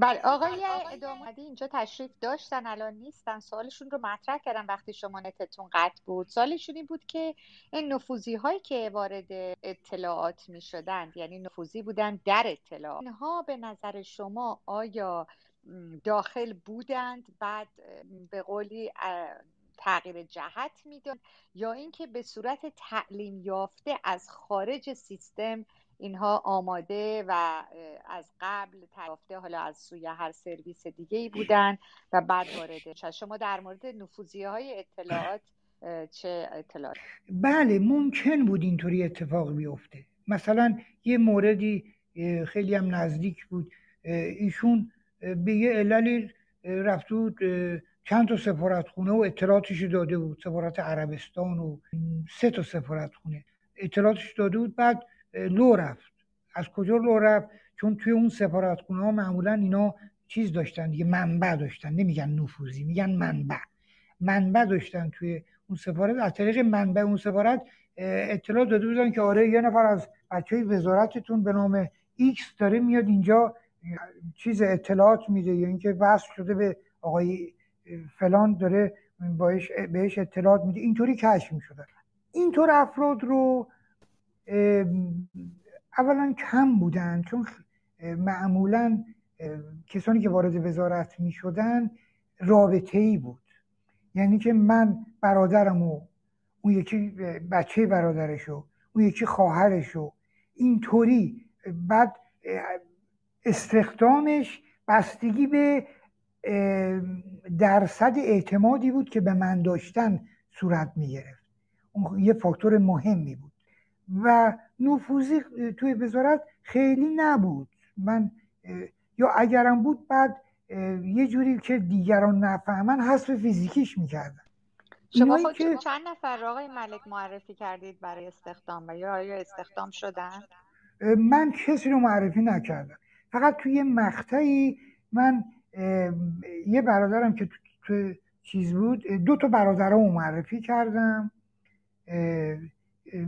بله آقای ادامادی اینجا تشریف داشتن الان نیستن. سوالشون رو مطرح کردن وقتی شما نتتون قطع بود. سوالشون این بود که این نفوذی هایی که وارد اطلاعات می شدند یعنی نفوذی بودن در اطلاعات اینها به نظر شما آیا داخل بودند؟ بعد به قولی تغییر جهت می‌داد؟ یا اینکه به صورت تعلیم یافته از خارج سیستم اینها آماده و از قبل یافته حالا از سوی هر سرویس دیگه ای بودن و بعد وارد شما در مورد نفوذی های اطلاعات چه اطلاعات بله ممکن بود اینطوری اتفاق بیفته. مثلا یه موردی خیلی هم نزدیک بود. ایشون به یه عللی رفت چند تا سفارتخونه و اطلاعاتش داده بود. سفارت عربستان و سه تا سفارتخونه. اطلاعاتش داده بود. بعد لو رفت. از کجا لو رفت؟ چون توی اون سفارتخونه ها معمولا اینا چیز داشتن دیگه منبع داشتن. نمیگن نفوذی میگن منبع. منبع داشتن توی اون سفارت. از طریق منبع اون سفارت اطلاع داده بودن که آره یه نفر از بچه وزارتتون به نام ایکس داره میاد اینجا چیز اطلاعات میده یا اینکه وصل شده به آقای فلان داره بهش اطلاعات میده. اینطوری کشف می‌شده اینطور افراد رو اولا کم بودن چون معمولا کسانی که وارد وزارت می شدن رابطه ای بود. یعنی که من برادرم و اون یکی بچه برادرش و اون یکی خواهرش و اینطوری. بعد استخدامش بستگی به درصد اعتمادی بود که به من داشتن صورت می گرفت اون یه فاکتور مهمی بود. و نفوذی توی وزارت خیلی نبود. من یا اگرم بود بعد یه جوری که دیگران نفهمن حذف فیزیکیش می‌کردن. شما خودتون چند نفر آقای ملک معرفی کردید برای استخدام و یا آیا استخدام شدن؟ من کسی رو معرفی نکردم. فقط توی مقطعی من یه برادرم که تو چیز بود دو تا برادرم معرفی کردم.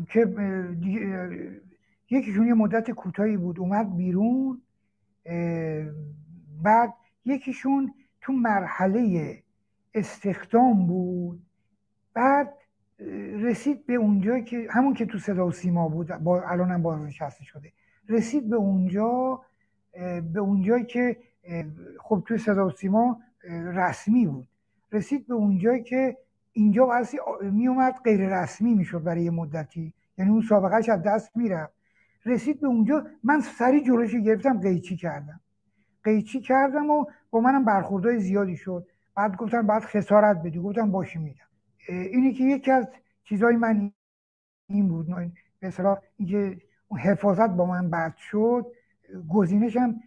که یکیشون یه مدت کوتاهی بود. اومد بیرون بعد یکیشون تو مرحله استخدام بود. بعد رسید به اونجا که همون که تو صدا و سیما بود با الانم بازنشسته شده. رسید به اونجا به اونجایی که خب تو صدا و سیما رسمی بود. رسید به اونجایی که اینجا واسه می اومد غیر رسمی می‌شد برای یه مدتی. یعنی اون سابقهش از دست می‌رفت. رسید به اونجا من سری جلوش گرفتم قیچی کردم. قیچی کردم و با منم برخوردهای زیادی شد. بعد گفتن بعد خسارت بدی. گفتم باشی میدم. اینی که یکی از چیزهای من این بود. به اصطلاح اینکه حفاظت با من بد شد گزینش هم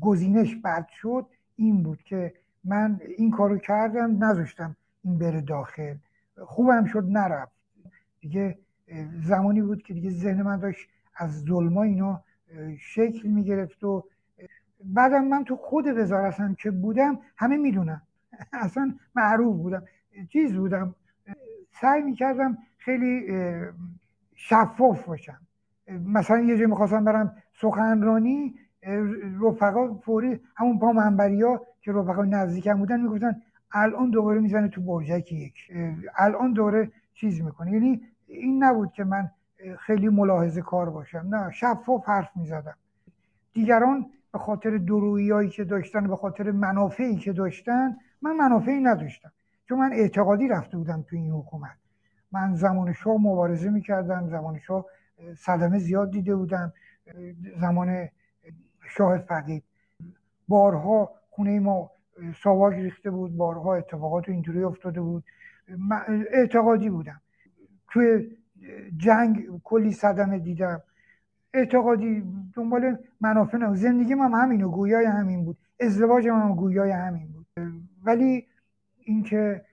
گزینش بد شد این بود که من این کارو کردم نذاشتم. بره داخل. خوبم شد نرفت. دیگه زمانی بود که دیگه ذهن من داشت از ظلما اینا شکل می‌گرفت و بعدم من تو خود وزارتم که بودم همه می‌دونم اصلا معروف بودم. چیز بودم. سعی می‌کردم خیلی شفاف باشم. مثلا یه جایی می‌خواستم برم سخنرانی رفقا فوری همون پا منبری ها که رفقا نزدیکم بودن می‌گفتن الان دوباره می‌زنه تو برجک یک. الان دوباره چیز می‌کنه. یعنی این نبود که من خیلی ملاحظه کار باشم. نه شفاف حرف می‌زدم. دیگران به خاطر درویی هایی که داشتن به خاطر منافعی که داشتن من منافعی نداشتم. چون من اعتقادی رفته بودم تو این حکومت. من زمان شاه مبارزه می‌کردم زمان شاه صدمه زیاد دیده بودم. زمان شاه فقید بارها خونه ما ساواک ریخته بود بارها اتفاقات اینجوری افتاده بود. اعتقادی بودم. توی جنگ کلی صدمه دیدم. اعتقادی دنبال منافع نه زندگی من همینو گویای همین بود. ازدواج من گویای همین بود. ولی اینکه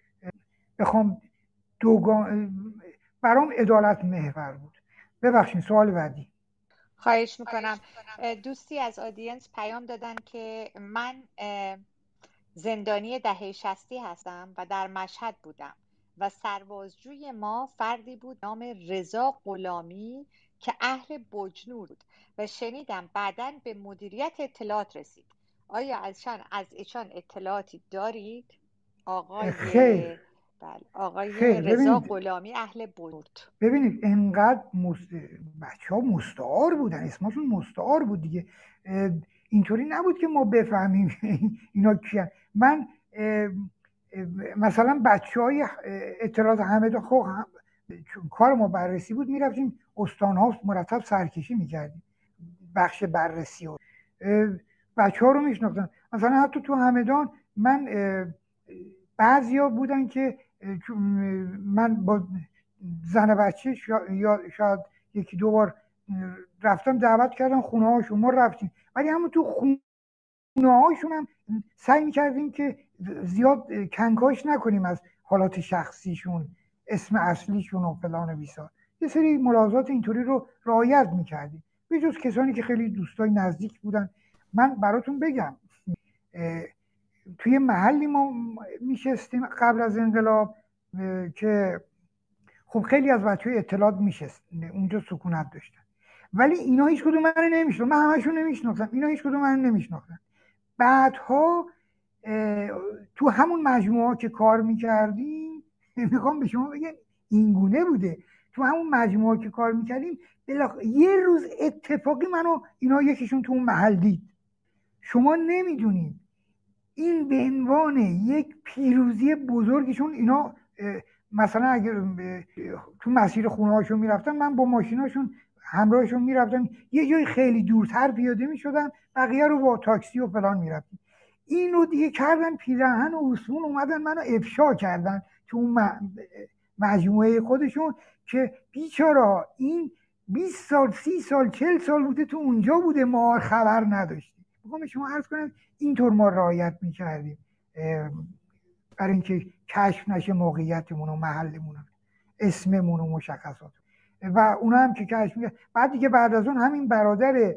بخوام دوگان برام عدالت محور بود. ببخشید سوال بعدی. خواهش می‌کنم. دوستی از آدینس پیام دادن که من زندانی دهه شستی هستم و در مشهد بودم و سربازجوی ما فردی بود نام رضا غلامی که اهل بجنور بود و شنیدم بعدا به مدیریت اطلاعات رسید. آیا ازشان از ایشان اطلاعاتی دارید؟ آقای بله آقای رضا غلامی اهل بود. ببینید انقدر مست... بچه ها مستعار بودن. اسمشون مستعار بود دیگه. اینطوری نبود که ما بفهمیم اینا کیان. من مثلا بچه های اطلاعات همه خب چون کار ما بررسی بود می‌رفتیم استان ها مرتب سرکشی می‌کردیم بخش بررسی ها بچه ها رو میشناختن. مثلا حتی تو همدان من ها بودن که من با زن بچه یا شاید یکی دو بار رفتم دعوت کردم خونه هاشون ما رفتیم. ولی همون تو خونه هاشون هم سعی می‌کردیم که زیاد کنکاش نکنیم از حالات شخصیشون اسم اصلیشون و فلان و بیسار. یه سری ملاحظات اینطوری رو رعایت می‌کردیم. به جز کسانی که خیلی دوستای نزدیک بودن. من براتون بگم توی محلی ما میشستیم قبل از انقلاب که خب خیلی از بچه اطلاعات میشست اونجا سکونت داشتن. ولی اینا هیچ کدوم من نمیشناختن. من همشون نمیشناختم. اینا هیچ کدوم من نمیشناختن. بعدها تو همون مجموعه که کار می‌کردیم می‌خوام به شما بگم اینگونه بوده. تو همون مجموعه که کار می‌کردیم یه روز اتفاقی منو اینا یکیشون تو اون محل دید. شما نمی‌دونید. این به عنوان یک پیروزی بزرگشون اینا مثلا اگر تو مسیر خونه هاشون می‌رفتن من با ماشیناشون همراهشون می‌رفتم. یه جای خیلی دورتر پیاده می‌شدم بقیه رو با تاکسی و فلان می‌رفتیم. اینو دیگه کردن پیراهن و اسمون اومدن منو افشا کردن تو اون مجموعه خودشون که بیچارا این 20 سال 30 سال 40 سال بوده تو اونجا بوده ما خبر نداشتیم. می‌خوام شما عرض کنم اینطور ما رعایت می‌کردیم. برای اینکه کشف نشه موقعیتمون و محلمون اسممون و مشخصات و اونا هم که کشف می‌کرد بعد دیگه بعد از اون همین برادر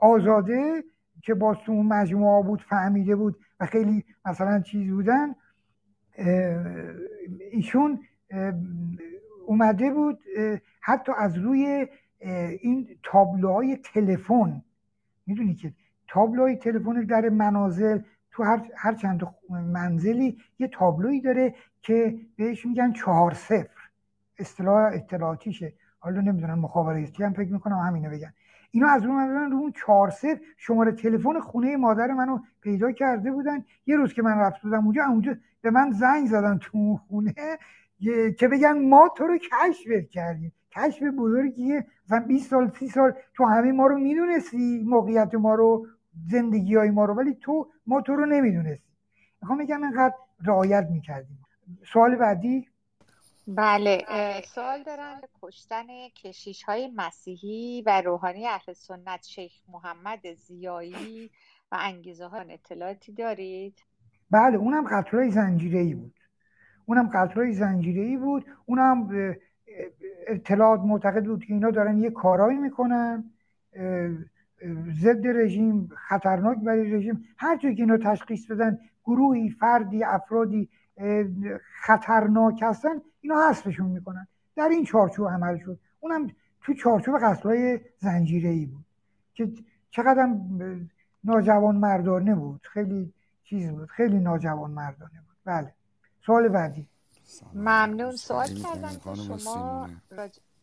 آزاده که با تو مجموعه بود فهمیده بود و خیلی مثلا چیز بودن ایشون اومده بود حتی از روی این تابلوهای تلفن. می‌دونی که تابلوهای تلفن در منازل تو هر, هر چند منزلی یه تابلویی داره که بهش میگن چهار صفر. اصطلاح اطلاعاتیشه. حالا نمی‌دونم مخابراتی هم فکر می‌کنم همینو بگن. اینا از رو من رو اون چهار صفر شماره تلفن خونه مادر منو پیدا کرده بودن. یه روز که من رفت بودم اونجا اونجا به من زنگ زدن تو خونه که بگن ما تو رو کشف کردیم. کشف بزرگیه مثلا 20 سال 30 سال تو همه ما رو می‌دونستی موقعیت ما رو زندگی های ما رو ولی تو ما تو رو نمی‌دونستی. می‌خوام بگم اینقدر رعایت می‌کردیم. سوال بعدی؟ بله سوال دارن کشتن کشیش های مسیحی و روحانی اهل سنت شیخ محمد زیایی و انگیزه ها اطلاعاتی دارید؟ بله اونم قطرهای زنجیره ای بود. اونم قطرهای زنجیره ای بود. اونم اطلاعات معتقد بود که اینا دارن یه کارایی می‌کنن ضد رژیم خطرناک برای رژیم. هر که اینا تشخیص بدن گروهی فردی افرادی خطرناک هستن اینا حذفشون می‌کنن. در این چارچوب عمل شد. اونم تو چارچوب قتلهای زنجیره ای بود که چقدر ناجوان مردانه بود. خیلی چیز بود. خیلی ناجوان مردانه بود. بله. سوال بعدی. ممنون. سوال کردم که شما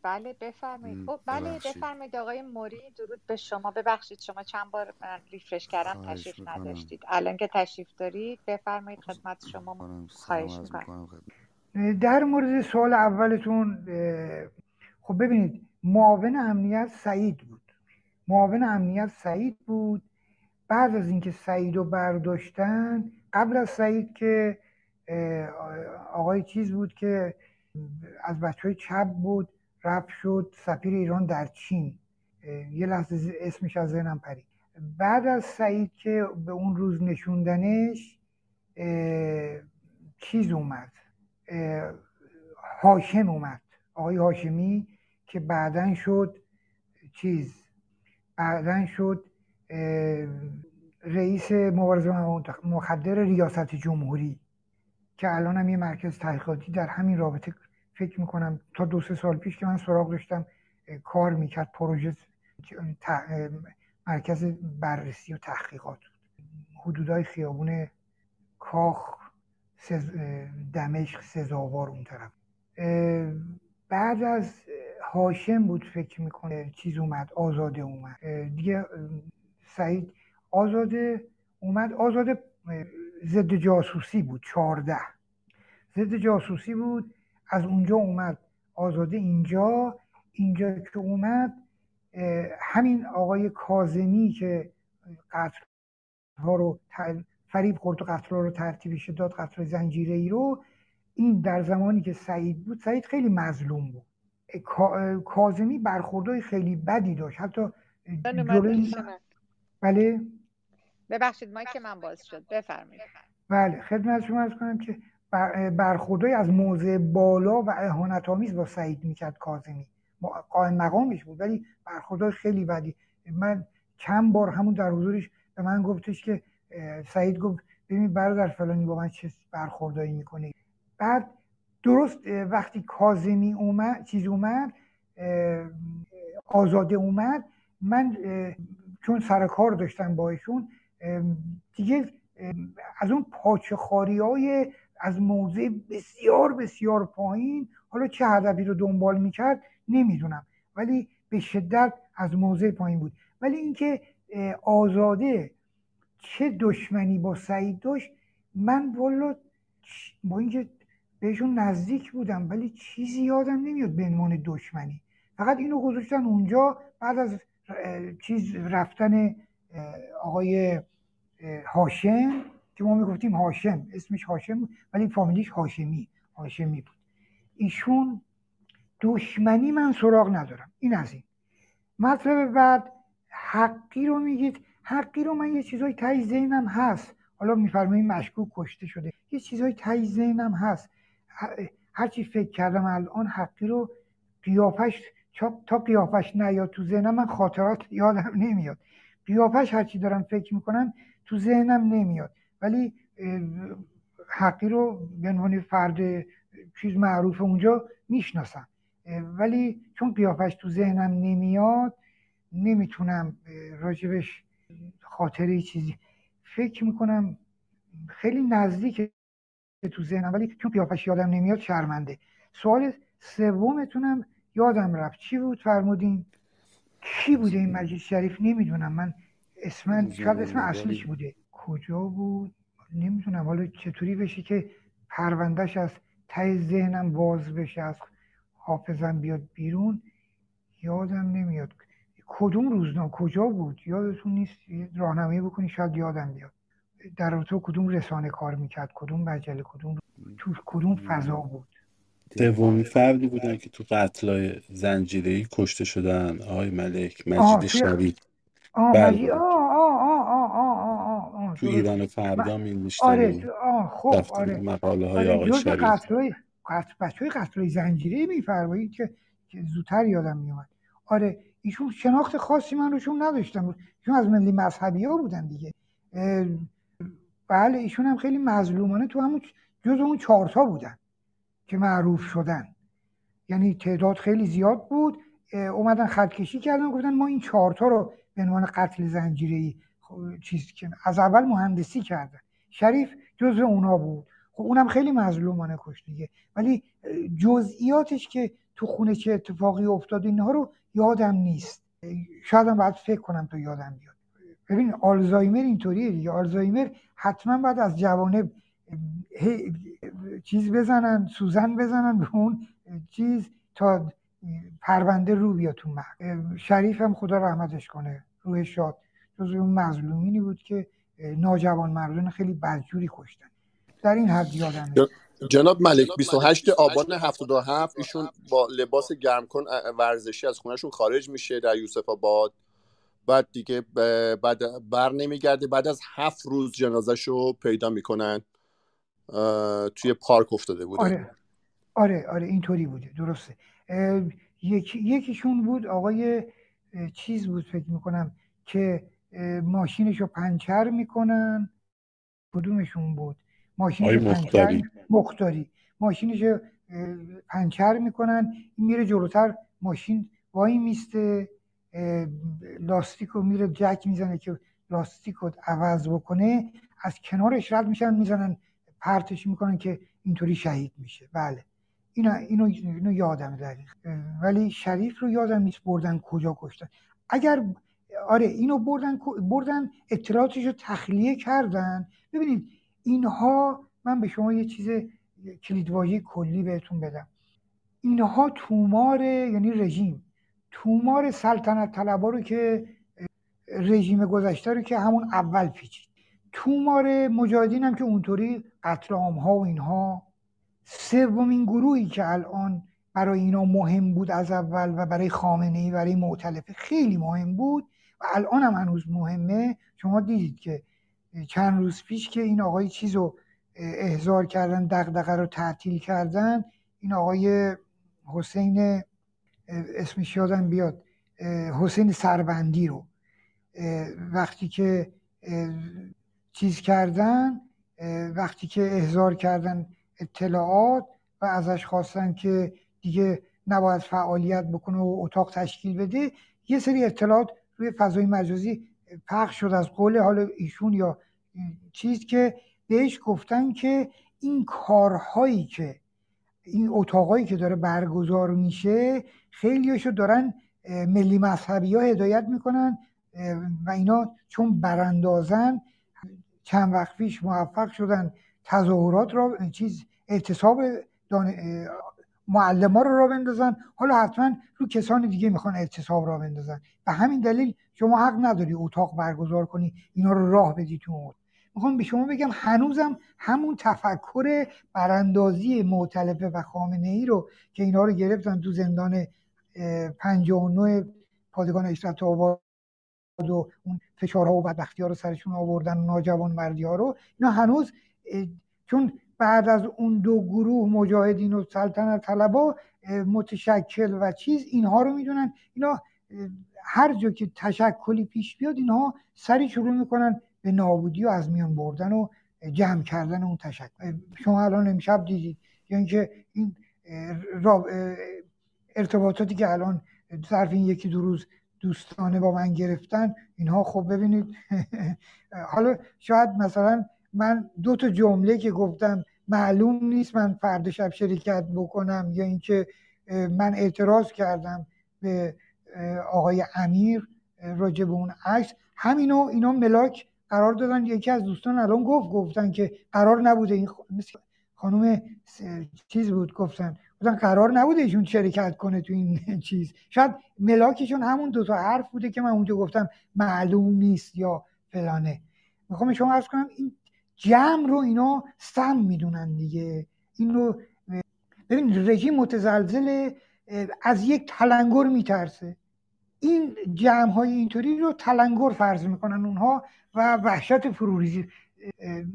بله بفرمایید. خب، بله بفرمایید. آقای موری درود به شما. ببخشید شما چند بار من ریفرش کردم؟ تشریف نداشتید. الان که تشریف دارید بفرمایید خدمت شما خواهش می‌کنم. در مورد سوال اولتون خب ببینید معاون امنیت سعید بود. معاون امنیت سعید بود. بعد از اینکه سعید رو برداشتن قبل از سعید که آقای چیز بود که از بچه های چپ بود رفت شد سفیر ایران در چین. یه لحظه اسمش از ذهنم پرید. بعد از سعید که به اون روز نشوندنش چیز اومد. هاشم اومد. آقای هاشمی که بعدا شد چیز؟ بعدا شد رئیس مبارزه مخدر ریاست جمهوری که الان هم یه مرکز تحقیقاتی در همین رابطه فکر می‌کنم تا دو سه سال پیش که من سراغ داشتم کار می‌کرد. پروژه مرکز بررسی و تحقیقات حدودای خیابون کاخ. دمشق سزاوار اون طرف. بعد از هاشم بود فکر می‌کنه چیز اومد آزاده اومد. دیگه سعید آزاده اومد. آزاده ضد جاسوسی بود چارده ضد جاسوسی بود. از اونجا اومد آزاده اینجا. اینجا که اومد همین آقای کازمی که قتل ها رو فریب خورد و قتل رو ترتیبش داد قتل زنجیره ای رو. این در زمانی که سعید بود سعید خیلی مظلوم بود. کازمی برخوردهای خیلی بدی داشت. حتی جلوی بله ببخشید مایک من باز شد. بفرمایید. بله خدمت شما از کنم که برخوردهای از موضع بالا و اهانت آمیز با سعید می‌کرد کازمی قائم مقامش بود ولی برخوردهای خیلی بدی. من چند بار همون در حضورش به من گفتش که سعید گفت ببین برادر فلانی با من چه برخوردایی می‌کنه. بعد درست وقتی کازمی اومد چیز اومد آزاده اومد من چون سر کار داشتم با ایشون دیگه از اون پاچه خاری های از موضع بسیار بسیار پایین حالا چه هدفی رو دنبال می‌کرد نمی‌دونم. ولی به شدت از موضع پایین بود. ولی اینکه آزاده چه دشمنی با سعید داشت من والا با اینکه بهشون نزدیک بودم ولی چیزی یادم نمیاد به عنوان دشمنی. فقط اینو گذاشتن اونجا بعد از چیز رفتن آقای هاشم که ما می‌گفتیم هاشم اسمش هاشم ولی فامیلیش هاشمی هاشمی بود. ایشون دشمنی من سراغ ندارم. این از این. مطلب بعد حقی رو میگید. حقی رو من یه چیزای تایی ذهنم هست. حالا میفرمایید مشکوک کشته شده. یه چیزای تایی ذهنم هست. هرچی فکر کردم الان حقی رو قیافش تا قیافش نیاد تو ذهنم من خاطرات یادم نمیاد. قیافش هرچی دارم فکر می‌کنم تو ذهنم نمیاد. ولی حقی رو به عنوان فرد چیز معروف اونجا می‌شناسم. ولی چون قیافش تو ذهنم نمیاد نمی‌تونم راجبش خاطره چیزی. فکر می‌کنم خیلی نزدیک تو ذهنم ولی چون قیافش یادم نمیاد شرمنده. سوال سومتونم یادم رفت. چی بود فرمودین؟ کی بوده این مجلس شریف؟ نمی‌دونم. من اسم شاید اسم اصلیش بوده. کجا بود؟ نمی‌دونم. حالا چطوری بشه که پروندهش از ته ذهنم باز بشه از حافظم بیاد بیرون؟ یادم نمیاد. کدوم روزنامه کجا بود؟ یادتون نیست؟ راهنمایی بکنی شاید یادم بیاد. در تو کدوم رسانه کار می‌کرد؟ کدوم مجله کدوم تو کدوم فضا بود؟ دومی فردی بودن که تو قتلای زنجیری کشته شدن. آقای ملک مجید شریف. آه بله. مجید آه آه آه تو ایران فردا می آره خب آره. مقاله های آره آقای شریف. قتلای قتل بچه های قتلای زنجیره میفرمایید که که زودتر یادم میومد آره ایشون شناخت خاصی من روشون نداشتم. ایشون از ملی مذهبی ها بودن دیگه. بله ایشون هم خیلی مظلومانه تو همون جز اون چهارتا بودن که معروف شدن. یعنی تعداد خیلی زیاد بود. اومدن خطکشی کردن گفتن ما این چهارتا رو به عنوان قتل زنجیره چیز که از اول مهندسی کردن. شریف جز اونا بود. خب اونم خیلی مظلومانه کشت دیگه. ولی جزئیاتش که تو خونه چه اتفاقی افتاد اینها رو یادم نیست. شاید هم باید فکر کنم تا یادم بیاد. ببین آلزایمر اینطوریه دیگه. آلزایمر حتما باید از جوانب هی- چیز بزنن سوزن بزنن به اون چیز تا پرونده رو بیاد تو شریف هم خدا رحمتش کنه. روح شاد. جز اون مظلومینی بود که ناجوان مردان خیلی بدجوری کشتن. در این حد یادمه. جناب ملک 28 آبان 77 ایشون با لباس گرم کن ورزشی از خونهشون خارج میشه در یوسف آباد. بعد دیگه بعد بر نمیگرده. بعد از هفت روز جنازش رو پیدا می‌کنن توی پارک افتاده بوده. آره آره آره اینطوری بوده درسته. یکی یکیشون بود آقای چیز بود فکر می‌کنم که اه، ماشینش رو پنچر می‌کنن. کدومشون بود؟ پنچر مختاری. مختاری. ماشینش اه، پنچر می‌کنن این میره جلوتر ماشین وای میسته لاستیک رو میره جک می‌زنه که لاستیک رو عوض بکنه از کنارش رد میشن می‌زنن پرتش می‌کنن که اینطوری شهید میشه. بله. اینو, اینو, اینو یادم دقیق ولی شریف رو یادم نیست بردن کجا کشتن. اگر آره اینو بردن بردن اطلاعاتش رو تخلیه کردن. ببینید اینها من به شما یه چیز کلیدواژه کلی بهتون بدم. اینها تومار یعنی رژیم. تومار سلطنت طلبا رو که رژیم گذشته رو که همون اول پیچید. تومار مجاهدین هم که اونطوری قتل ها و اینها. سومین گروهی که الان برای اینا مهم بود از اول و برای خامنه ای برای معتلفه خیلی مهم بود و الان هم هنوز مهمه. شما دیدید که چند روز پیش که این آقای چیز رو احضار کردن دقدقه رو تعطیل کردن این آقای حسین اسمش یادم بیاد حسین سربندی رو. وقتی که چیز کردن وقتی که احضار کردن اطلاعات و ازش خواستن که دیگه نباید فعالیت بکنه و اتاق تشکیل بده یه سری اطلاعات روی فضای مجازی پخش شد از قول حال ایشون یا چیز که بهش گفتن که این کارهایی که این اتاقایی که داره برگزار میشه خیلیشو دارن ملی مذهبی ها هدایت می‌کنن و اینا چون براندازن چند وقت پیش موفق شدن تظاهرات را چیز اعتصاب دان... معلم ها رو را بندازن. حالا حتما رو کسان دیگه می‌خوان اعتصاب را بندازن. و همین دلیل شما حق نداری اتاق برگزار کنی اینا رو راه بدی تو می‌خوام به شما بگم هنوزم همون تفکر براندازی معتلفه و خامنه ای رو که اینا رو گرفتن تو زندان 59 پادگان اشرت آباد و اون فشارها و بدبختی ها رو سرشون آوردن ناجوان مردی ها رو اینا هنوز چون بعد از اون دو گروه مجاهدین و سلطنت طلبا متشکل و چیز اینها رو می‌دونن. اینا هر جا که تشکلی پیش بیاد اینها سری شروع می‌کنن به نابودی و از میان بردن و جمع کردن اون تشکل شما الان امشب دیدید. یا اینکه این ارتباطاتی که الان ظرف این یکی دو روز دوستانه با من گرفتن اینها خب ببینید. حالا شاید مثلا من دو تا جمله که گفتم معلوم نیست من فرد شب شرکت بکنم یا اینکه من اعتراض کردم به آقای امیر راجع به اون عکس. همینو اینا ملاک قرار دادن یکی از دوستان الان گفت گفتن که قرار نبوده. این خانم چیز بود گفتن. گفتن قرار نبوده ایشون شرکت کنه تو این چیز. شاید ملاکشون همون دو تا حرف بوده که من اونجا گفتم معلوم نیست یا فلانه. می‌خوام شما عرض کنم این جمع رو اینا سم می‌دونن دیگه. این رو ببین رژیم متزلزل از یک تلنگر میترسه. این جمع های اینطوری رو تلنگر فرض می‌کنن اونها و وحشت فروریزی.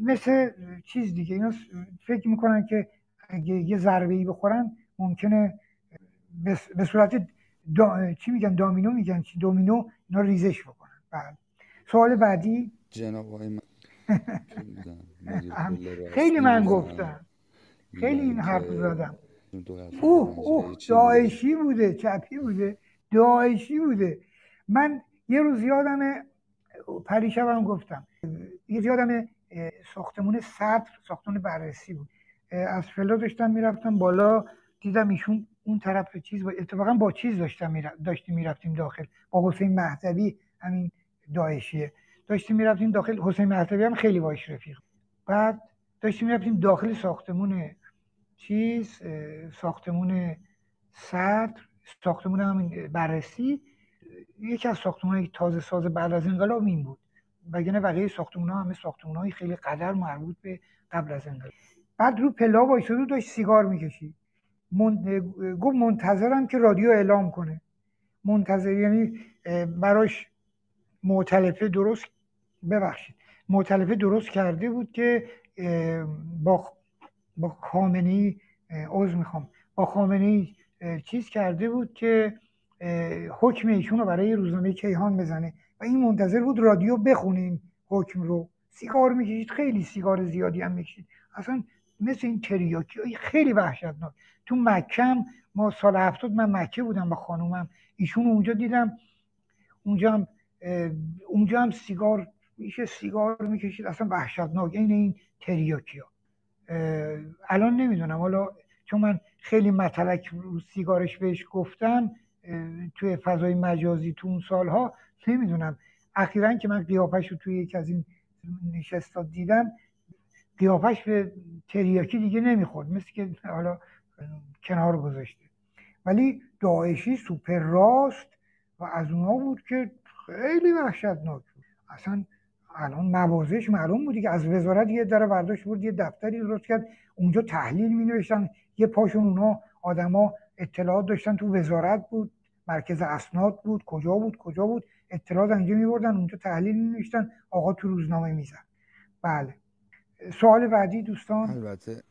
مثل چیز دیگه اینا فکر می‌کنن که اگه یه ضربه ای بخورن ممکنه به صورت چی میگن دامینو میگن چی دومینو اینا ریزش بکنن. بعد سوال بعدی؟ جناب من خیلی من گفتم. خیلی این حرف زدم. اوه اوه داعشی بوده چپی بوده. داعشی بوده. من یه روز یادم پریشبم گفتم. یه یادم ساختمون صدر ساختمون بررسی بود. از فلا داشتم می‌رفتم بالا. دیدم ایشون اون طرف چیز با اتفاقا با چیز داشتم داشتیم می‌رفتیم داخل. با حسین مهدوی همین داعشیه. داشتیم می‌رفتیم داخل. حسین مهدوی هم خیلی باش رفیق. بعد داشتیم می‌رفتیم داخل ساختمون چیز ساختمون صدر ساختمون همین بررسی یکی از ساختمون تازه ساز بعد از انقلاب این بود. وگرنه بقیه ساختمون ها همه ساختمون های خیلی قدر مربوط به قبل از انقلاب. بعد رو پلا وایساد و داشت سیگار می‌کشید. من... گفت منتظرم که رادیو اعلام کنه. منتظر یعنی براش معتلفه درست ببخشید. معتلفه درست کرده بود که با با خامنی عوض می‌خوام. با خامنی چیز کرده بود که حکم ایشون رو برای روزنامه کیهان بزنه. و این منتظر بود رادیو بخونیم حکم رو. سیگار می‌کشید خیلی سیگار زیادی هم می‌کشید. اصلا مثل این تریاکی خیلی وحشتناک. تو مکم ما سال هفتاد من مکه بودم با خانومم. ایشون اونجا دیدم. اونجا هم اونجا هم سیگار میشه سیگار می‌کشید. اصلا وحشتناک. این این تریاکی ها. الان نمی‌دونم. حالا چون من خیلی مطلق رو سیگارش بهش گفتم توی فضای مجازی تو اون سالها نمی‌دونم. اخیرا که من قیافش رو توی یک از این نشستات دیدم قیافش به تریاکی دیگه نمی‌خورد. مثل که حالا کنار گذاشته. ولی داعشی سوپر راست و از اونها بود که خیلی وحشتناک بود. اصلا الان موازش معلوم بودی که از وزارت یه در برداشت بود یه دفتری درست کرد اونجا تحلیل می نوشتن یه پاشون اونا آدما اطلاعات داشتن تو وزارت بود مرکز اسناد بود کجا بود کجا بود اطلاعات اینجا می بردن اونجا تحلیل می نوشتن آقا تو روزنامه میزن بله. سوال بعدی دوستان. البته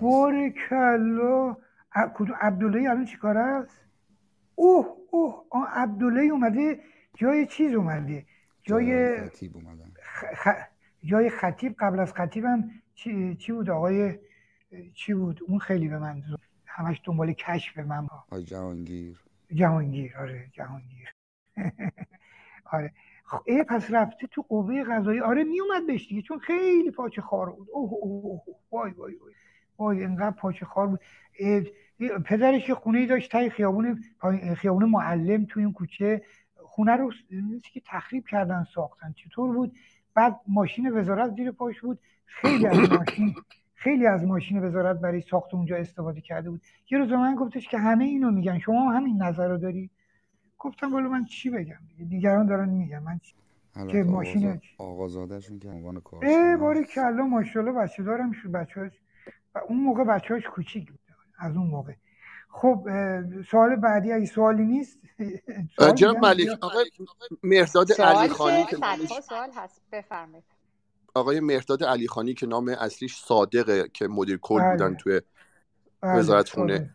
بار کلا عبدالله الان چی کار است؟ اوه اوه عبدالله اومده جای چیز اومده؟ جای خطیب اومدن. خ... جای خطیب قبل از خطیب هم چی, چی بود آقای چی بود؟ اون خیلی به من همش دنبال کشف من با آقای جهانگیر. جهانگیر آره جهانگیر. آره. ای پس رفته تو قوه قضایی. آره میومد بهش دیگه چون خیلی پاچه خار بود. اوه اوه اوه وای وای وای. وای انقدر پاچه خار بود. پدرش یه خونه داشت تای خیابون خیابون معلم تو این کوچه. خونه رو که تخریب کردن ساختن. چطور بود؟ بعد ماشین وزارت زیر پاش بود. خیلی از ماشین خیلی از ماشین وزارت برای ساخت اونجا استفاده کرده بود. یه روز من گفتش که همه اینو میگن. شما همین نظر رو داری؟ گفتم والا من چی بگم؟ دیگران دارن میگن. من چی... که ماشین آقازادهشون که عنوان کار اه باری کلا ماشاءالله بچه دارم. شد بچه‌هاش و اون موقع بچه‌هاش کوچیک بود. از اون موقع. خب سوال بعدی اگه سوالی نیست؟ جناب ملک آقای مهرداد علی خانی که سوال هست. بفرمایید. آقای مهرداد علی خانی که نام اصلیش صادقه که مدیر کل بله. بودن توی بله. وزارت خونه.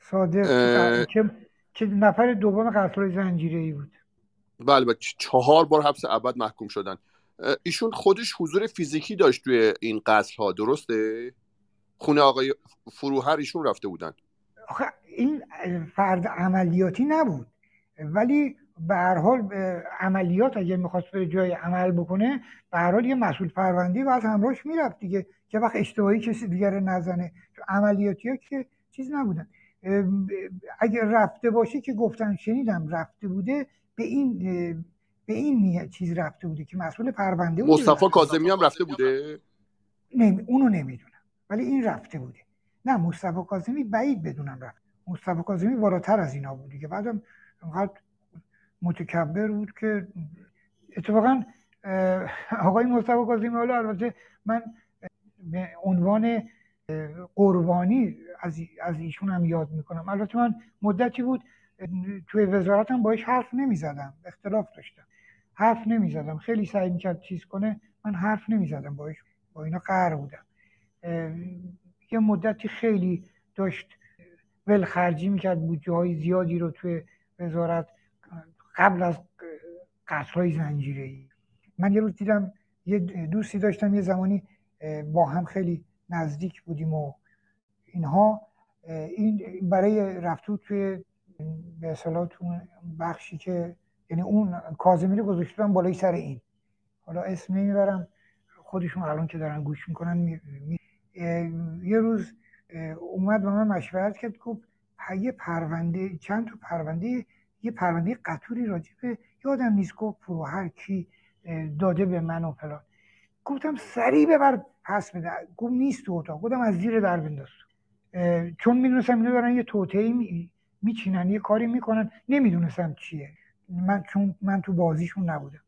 صادق. که که نفر دوم قتل زنجیره ای بود. بله بله چهار بار حبس ابد محکوم شدن. ایشون خودش حضور فیزیکی داشت توی این قتل ها درسته؟ خونه آقای فروهر ایشون رفته بودن. آخه این فرد عملیاتی نبود. ولی به هر حال عملیات اگه می‌خواست به جای عمل بکنه به هر حال یه مسئول پرونده و از همراهش می‌رفت دیگه. که وقت اشتباهی کسی دیگر نزنه. عملیاتی ها که چیز نبودن. اگه رفته باشه که گفتن شنیدم رفته بوده به این به این چیز رفته بوده که مسئول پرونده بوده مصطفی کاظمی هم رفته بوده؟ نمی... اونو نمی‌دونم. ولی این رفته بوده. نه مصطفی کاظمی بعید بدونم رفت. مصطفی کاظمی بالاتر از اینا بود که بعدم انقدر متکبر بود که اتفاقا آقای مصطفی کاظمی حالا البته من به عنوان قربانی از, از ایشون هم یاد می‌کنم. البته من مدتی بود توی وزارتم باش حرف نمی‌زدم اختلاف داشتم. حرف نمی‌زدم. خیلی سعی می‌کرد چیز کنه من حرف نمی‌زدم باش با اینا قهر بودم. یه مدتی خیلی داشت ولخرجی می‌کرد بودجه های زیادی رو توی وزارت قبل از های زنجیره ای من یه روز دیدم یه دوستی داشتم یه زمانی با هم خیلی نزدیک بودیم و اینها این برای رفتو توی به اصطلاح بخشی که یعنی اون کازمی رو بالای سر این. حالا اسم نمی‌برم خودشون الان که دارن گوش می‌کنن می... می... یه روز اومد به من مشورت کرد گفت یه پرونده چند تا پرونده یه پرونده قطوری راجع به یادم نیست گفت پرو هر کی داده به من و فلان. گفتم سریع ببر پس بده گفت نیست تو اتاق. گفتم از زیر در بنداز. چون می‌دونستم اینا دارن یه توطئه می... میچینن یه کاری می‌کنن. نمی‌دونستم چیه. من چون من تو بازیشون نبودم.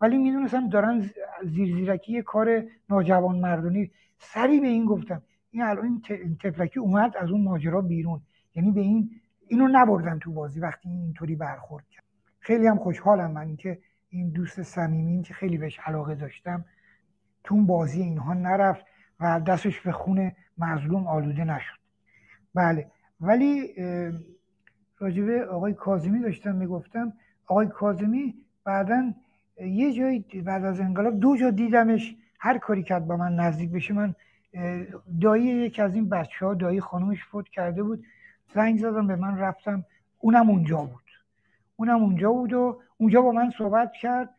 ولی می‌دونستم دارن زیر زیرکی یه کار ناجوان مردونی. سریع به این گفتم. این الان این تفلکی اومد از اون ماجرا بیرون. یعنی به این اینو نبردن تو بازی وقتی اینطوری برخورد کرد. خیلی هم خوشحالم من که این دوست صمیمیم که خیلی بهش علاقه داشتم تو بازی اینها نرفت و دستش به خون مظلوم آلوده نشد. بله ولی راجبه آقای کازمی داشتم می‌گفتم. آقای کازمی بعدا یه جایی بعد از انقلاب دو جا دیدمش هر کاری کرد با من نزدیک بشه. من دایی یکی از این بچه ها دایی خانومش فوت کرده بود. زنگ زدم به من رفتم. اونم اونجا بود. اونم اونجا بود و اونجا با من صحبت کرد.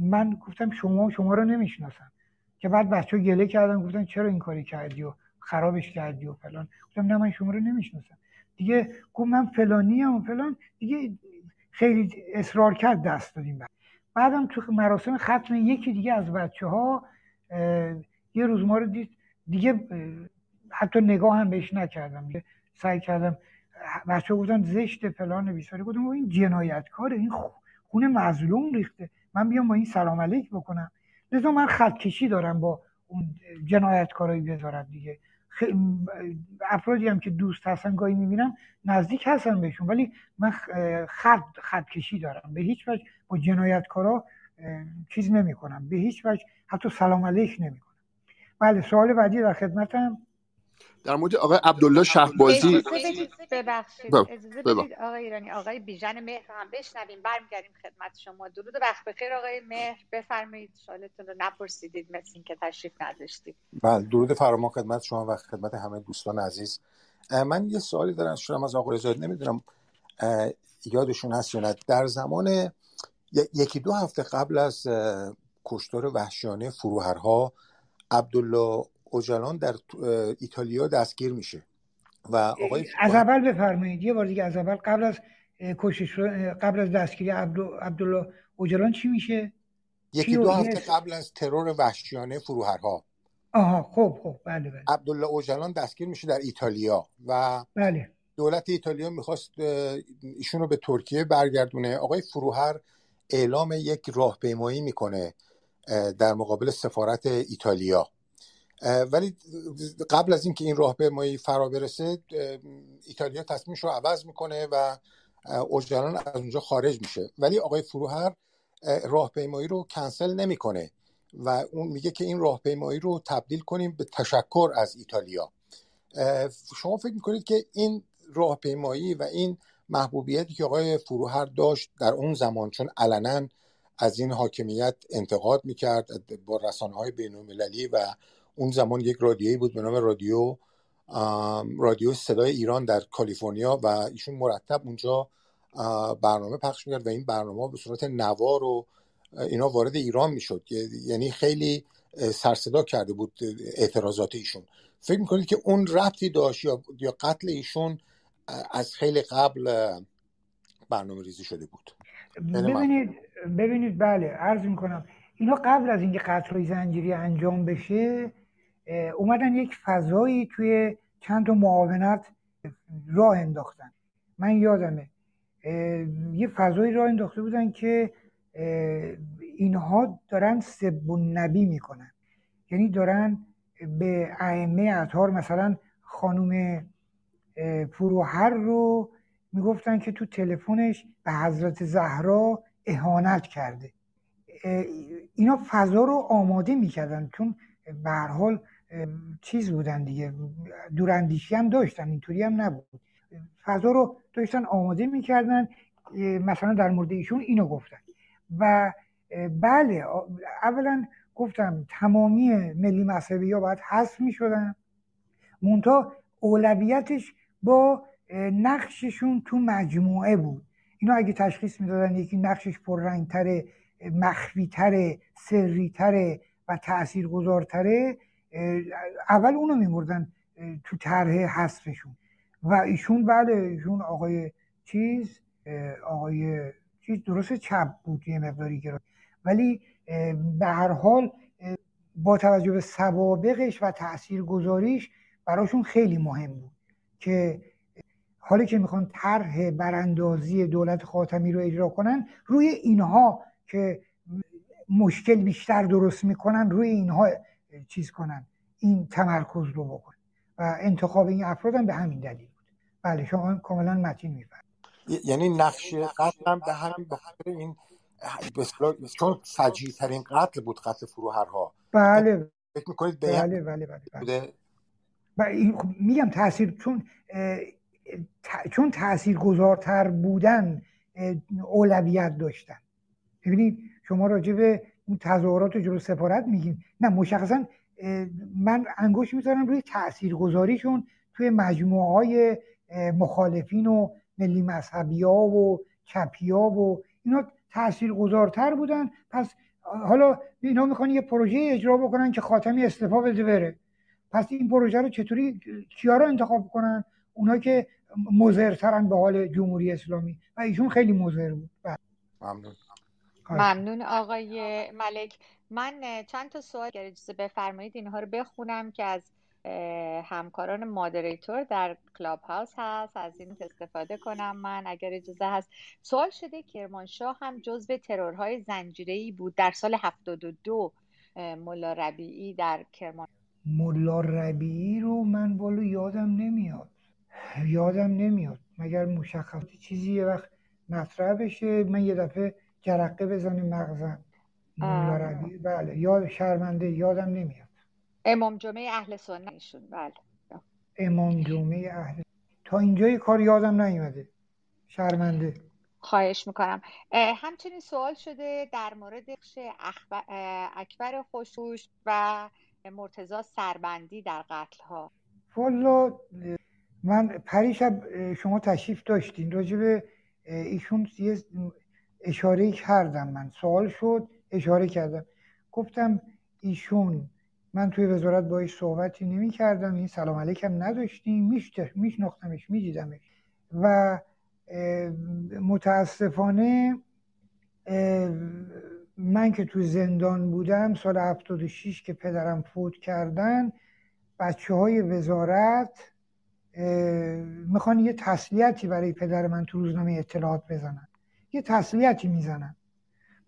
من گفتم شما شما رو نمی‌شناسم. که بعد بچه گله کردن گفتن چرا این کاری کردی و خرابش کردی و فلان. گفتم نه من شما رو نمی‌شناسم. دیگه گفت من فلانی و فلان. دیگه خیلی اصرار کرد دست دادیم. بعد بعدم تو مراسم ختم یکی دیگه از بچه ها یه روز ما رو دید. دیگه حتی نگاه هم بهش نکردم. سعی کردم بچه گفتن زشت فلان بیساری گفتم این جنایتکاره این خونه مظلوم ریخته. من بیام با این سلام علیک بکنم. لذا من خط کشی دارم با اون جنایتکارایی بذارم دیگه. افرادی هم که دوست هستن گاهی می‌بینم نزدیک هستن بهشون ولی من خط خط کشی دارم. به هیچ وجه با جنایتکارا چیز نمی کنم به هیچ وجه حتی سلام علیک نمی کنم بله سوال بعدی در خدمتم. در مورد آقای عبدالله شهبازی ببخشید اجازه بدید آقای ایرانی آقای بیژن مهر هم بشنویم برمیگردیم خدمت شما. درود وقت بخیر آقای مهر. بفرمایید سوالتون رو نپرسیدید مثل اینکه تشریف نداشتید. بله درود فراما خدمت شما و خدمت همه دوستان عزیز. من یه سوالی دارم شما از آقای رضایی نمی‌دونم یادشون هست یا نه. در زمان یکی دو هفته قبل از کشتار وحشیانه فروهرها عبدالله اوجالان در ایتالیا دستگیر میشه. و آقای از اول بفرمایید. یه بار دیگه از اول قبل از کشش قبل از دستگیری عبدالله اوجالان چی میشه؟ یکی دو هفته قبل از ترور وحشیانه فروهرها. آها خب خب بله بله. عبدالله اوجلان دستگیر میشه در ایتالیا و بله. دولت ایتالیا می‌خواست ایشون رو به ترکیه برگردونه. آقای فروهر اعلام یک راهپیمایی می‌کنه در مقابل سفارت ایتالیا. ولی قبل از اینکه این راهپیمایی فرا برسه ایتالیا تصمیمش رو عوض می‌کنه و اوجلان از اونجا خارج میشه. ولی آقای فروهر راهپیمایی رو کنسل نمی‌کنه و اون میگه که این راهپیمایی رو تبدیل کنیم به تشکر از ایتالیا. شما فکر می‌کنید که این راهپیمایی و این محبوبیتی که آقای فروهر داشت در اون زمان چون علنا از این حاکمیت انتقاد می‌کرد با رسانه های بین المللی و اون زمان یک رادیویی بود به نام رادیو رادیو صدای ایران در کالیفرنیا و ایشون مرتب اونجا برنامه پخش می‌کرد و این برنامه به صورت نوار و اینا وارد ایران می‌شد. یعنی خیلی سرصدا کرده بود اعتراضات ایشون. فکر می‌کنید که اون ربطی داشت یا, قتل ایشون از خیلی قبل برنامه ریزی شده بود؟ ببینید ببینید بله عرض می‌کنم اینا قبل از اینکه قتل زنجیری انجام بشه اومدن یک فضایی توی چند تا معاونت راه انداختن. من یادمه یه فضایی راه انداخته بودن که اینها دارن سب نبی می‌کنن. یعنی دارن به ائمه اطهار مثلا خانم فروهر رو می‌گفتن که تو تلفنش به حضرت زهرا اهانت کرده. اینا فضا رو آماده می‌کردن. چون به حال چیز بودن دیگه. دوراندیشی هم داشتن اینطوری هم نبود. فضا رو داشتن آماده می‌کردن مثلا در مورد ایشون اینو گفتن. و بله اولا گفتم تمامی ملی مذهبی ها باید حذف می شدن مونتا اولویتش با نقششون تو مجموعه بود. اینا اگه تشخیص می‌دادن یکی نقشش پررنگتره مخفیتره سریتره و تاثیرگذارتره اول اونو میمردن تو طرح حذفشون. و ایشون بله ایشون آقای چیز آقای چیز درست چپ بود یه مقداری که ولی به هر حال با توجه به سوابقش و تأثیر گذاریش براشون خیلی مهم بود که حالی که می‌خوان طرح براندازی دولت خاتمی رو اجرا کنن روی اینها که مشکل بیشتر درست می‌کنن روی اینها چیز کنن این تمرکز رو بکن. و انتخاب این افراد هم به همین دلیل بود. بله شما کاملا متین میفرد یعنی نقش قتل هم به همین بخاطر این چون سجی ترین قتل بود قتل فروهرها. بله. فکر می‌کنید به بله بله بله, بله. خب میگم تاثیر چون چون تأثیر گذارتر بودن اولویت داشتن. ببینید شما راجع به اون تظاهرات جلو سفارت میگیم. نه مشخصا من انگوش می‌ذارم روی تأثیر گذاریشون توی مجموعه های مخالفین و ملی مذهبی ها و چپی ها و اینا تأثیر گذارتر بودن. پس حالا اینا می‌خوان یه پروژه اجرا بکنن که خاتمی استفا بده بره. پس این پروژه رو چطوری کیا رو انتخاب کنن؟ اونا که مزرترن به حال جمهوری اسلامی. و ایشون خیلی مزر بود. بله. ممنون. ممنون آقای ملک. من چند تا سوال اگر اجازه بفرمایید اینها رو بخونم که از همکاران مادریتور در کلاب هاوس هست. از این استفاده کنم من اگر اجازه هست. سوال شده کرمانشاه هم جزو ترورهای زنجیری بود در سال 72 ملا ربیعی در کرمان ملا ربیعی رو من بالو یادم نمیاد. یادم نمیاد. مگر مشخص چیزی یه وقت مطرح بشه؟ من یه دفعه جرقه بزنه مغزم. بله. یاد شرمنده یادم نمیاد. امام جمعه اهل سنت ایشون بله. امام جمعه اهل تا اینجای کار یادم نیومده. شرمنده. خواهش می‌کنم. همچنین سوال شده در مورد اکبر خوشوش و مرتزا سربندی در قتل ها والا من پریشب شما تشریف داشتین. راجب ایشون یه اشاره کردم من سوال شد اشاره کردم. گفتم ایشون من توی وزارت باش صحبتی نمی کردم این سلام علیکم نداشتیم میشناختمش میدیدمش. و متاسفانه من که تو زندان بودم سال 76 که پدرم فوت کردن بچه های وزارت می‌خوان یه تسلیتی برای پدر من تو روزنامه اطلاعات بزنن. یه تسلیتی می‌زنن.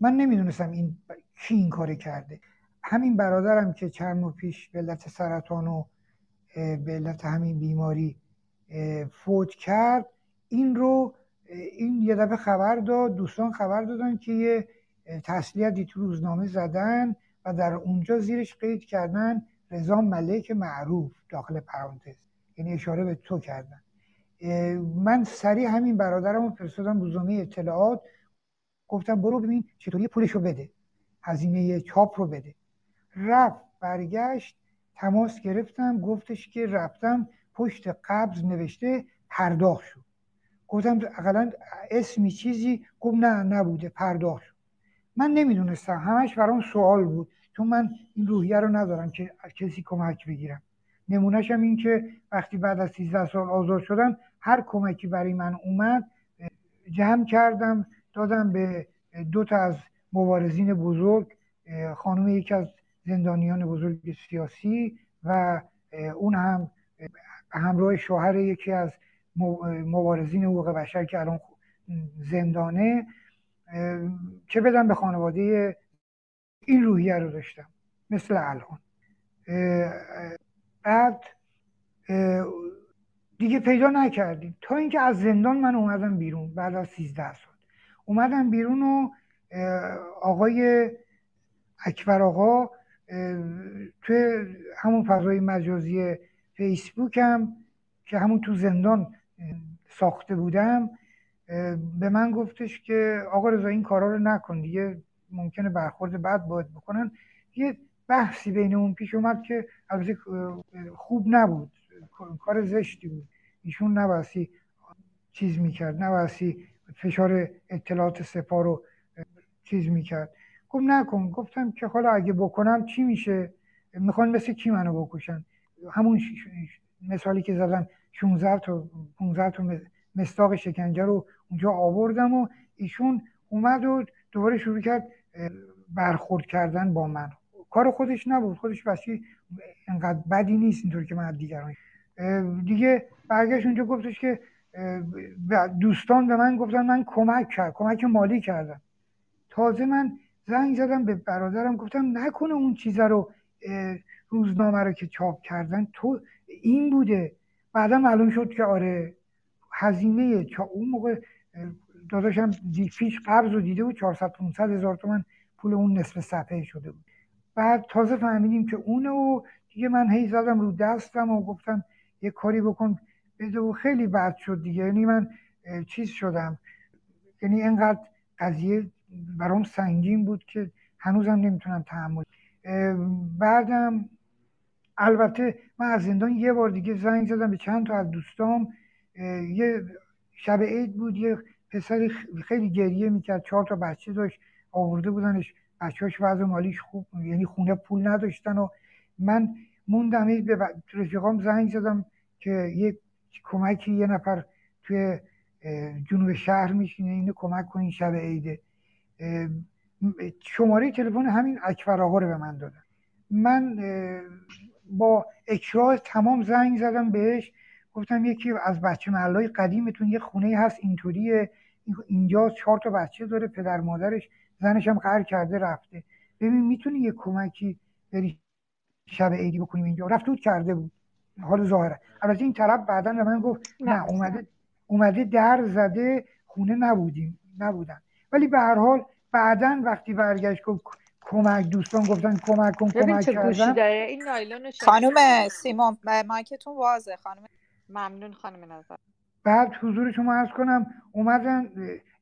من نمی‌دونستم این کی این کار کرده. همین برادرم که چند ماه پیش به علت سرطان و به علت همین بیماری فوت کرد این رو این یه دفعه خبر داد دوستان خبر دادن که یه تسلیتی تو روزنامه زدن و در اونجا زیرش قید کردن رضا ملک معروف داخل پرانتز. یعنی اشاره به تو کردن. من سریع همین برادرم رو فرستادم روزنامه اطلاعات. گفتم برو ببین چطوری پولشو بده. هزینه چاپ رو بده. رفت برگشت تماس گرفتم. گفتش که رفتم پشت قبض نوشته پرداخت شد. گفتم اقلا اسمی چیزی؟ گفت نه نبوده پرداخت شد. من نمی‌دونستم. همش برام سوال بود. چون من این روحیه رو ندارم که کسی کمک بگیرم. نمونهش هم این که وقتی بعد از 13 سال آزاد شدم هر کمکی برای من اومد جمع کردم دادم به دو تا از مبارزین بزرگ خانم یکی از زندانیان بزرگ سیاسی و اون هم همراه شوهر یکی از مبارزین حقوق بشر که الان زندانه. چه بدم به خانواده این روحیه رو داشتم مثل الان. بعد دیگه پیدا نکردیم. تا اینکه از زندان من اومدم بیرون بعد از 13 سال. اومدم بیرون و آقای اکبر آقا توی همون فضای مجازی فیسبوک هم که همون تو زندان ساخته بودم به من گفتش که آقا رضا این کارا رو نکن دیگه ممکنه برخورد بعد باید بکنن. یه بحثی بین اون پیش اومد که البته خوب نبود. کار زشتی بود. ایشون نباسی چیز می‌کرد نباسی فشار اطلاعات سپاه رو چیز می‌کرد. گفت نکن. گفتم که حالا اگه بکنم چی میشه؟ می‌خوان مثل کی منو بکشن؟ همون مثالی که زدم 16 تا 15 تا مستاق شکنجه رو اونجا آوردم و ایشون اومد و دوباره شروع کرد برخورد کردن با من. کار خودش نبود. خودش بسی انقدر بدی نیست اینطور که من دیگران دیگه برگشت اونجا گفتش که دوستان به من گفتن من کمک کرد کمک مالی کردم. تازه من زنگ زدم به برادرم گفتم نکنه اون چیزا رو روزنامه رو که چاپ کردن. تو این بوده. بعدا معلوم شد که آره هزینه چا اون موقع داداشم پیش قبض رو دیده بود 400 500 هزار تومن پول اون نصف صفحه شده بود. بعد تازه فهمیدیم که اونه و دیگه من هی زدم رو دستم و گفتم یه کاری بکن. و خیلی بد شد دیگه. یعنی من چیز شدم. یعنی اینقدر قضیه برام سنگین بود که هنوزم نمی‌تونم تحمل. بعدم البته من از زندان یه بار دیگه زنگ زدم به چند تا از دوستام. یه شب عید بود. یه پسری خیلی گریه می‌کرد. چهار تا بچه داشت. آورده بودنش. بچهاش وضع مالیش خوب یعنی خونه پول نداشتن و من موندم. به رفیقام زنگ زدم. که یه کمکی یه نفر توی جنوب شهر میشینه اینو کمک کنین شب عیده. شماره تلفن همین اکبر آقا رو به من دادن من با اکراه تمام زنگ زدم بهش. گفتم یکی از بچه محلای قدیمتون یه خونه هست اینطوریه. اینجا چهار تا بچه داره پدر مادرش. زنش هم قهر کرده رفته. ببین می‌تونی یه کمکی بری شب عیدی بکنیم اینجا؟ رفت کرده بود. حال ظاهره. البته این طرف بعدا به من گفت نه اومده اومده در زده خونه نبودیم نبودن. ولی به هر حال بعدا وقتی برگشت گفت کمک دوستان گفتن کمک کن کمک کردن. این خانم سیمون مایکتون واضحه خانم ممنون خانم نظر. بعد حضور شما از کنم اومدن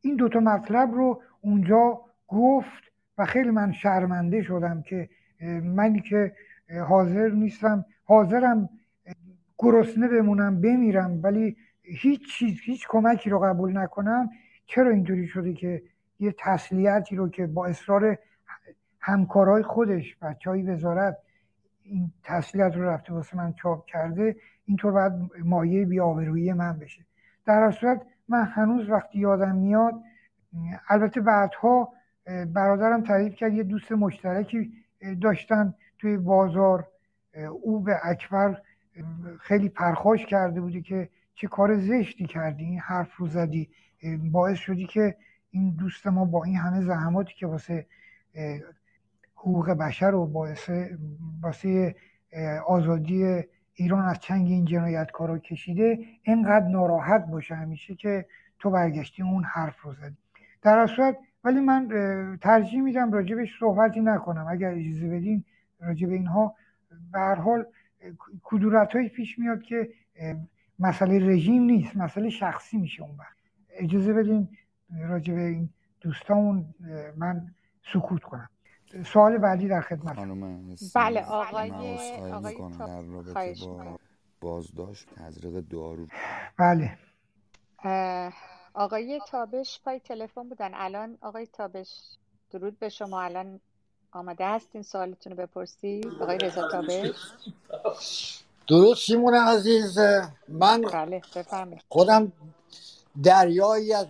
این دوتا مطلب رو اونجا گفت و خیلی من شرمنده شدم که منی که حاضر نیستم. حاضرم گرسنه بمونم بمیرم ولی هیچ چیز هیچ کمکی رو قبول نکنم. چرا اینجوری شده که یه تسلیتی رو که با اصرار همکارای خودش بچه های وزارت این تسلیت رو رفته واسه من چاپ کرده اینطور باید مایه بیاورویی من بشه. در صورت من هنوز وقتی یادم میاد البته بعدها برادرم تعریف کرد یه دوست مشترکی داشتن توی بازار او به اکبر خیلی پرخاش کرده بودی که چه کار زشتی کردی این حرف رو زدی. باعث شدی که این دوست ما با این همه زحماتی که واسه حقوق بشر و باعث واسه آزادی ایران از چنگ این جنایتکارا کشیده اینقدر ناراحت باشه همیشه که تو برگشتی اون حرف رو زدی. در صورت ولی من ترجیح میدم راجبش صحبتی نکنم. اگر اجازه بدین راجب اینها به هر حال کدورت پیش میاد که مسئله رژیم نیست مسئله شخصی میشه اون وقت. اجازه بدین راجب این دوستامون من سکوت کنم. سوال بعدی در خدمت. بله آقای آقای در رابطه با بازداشت تزریق دارو. بله. آقای تابش پای تلفن بودن. الان آقای تابش درود به شما. الان آماده هستین سوالتون رو بپرسی آقای رضا تابش درود سیمون عزیز. من بله خودم دریایی از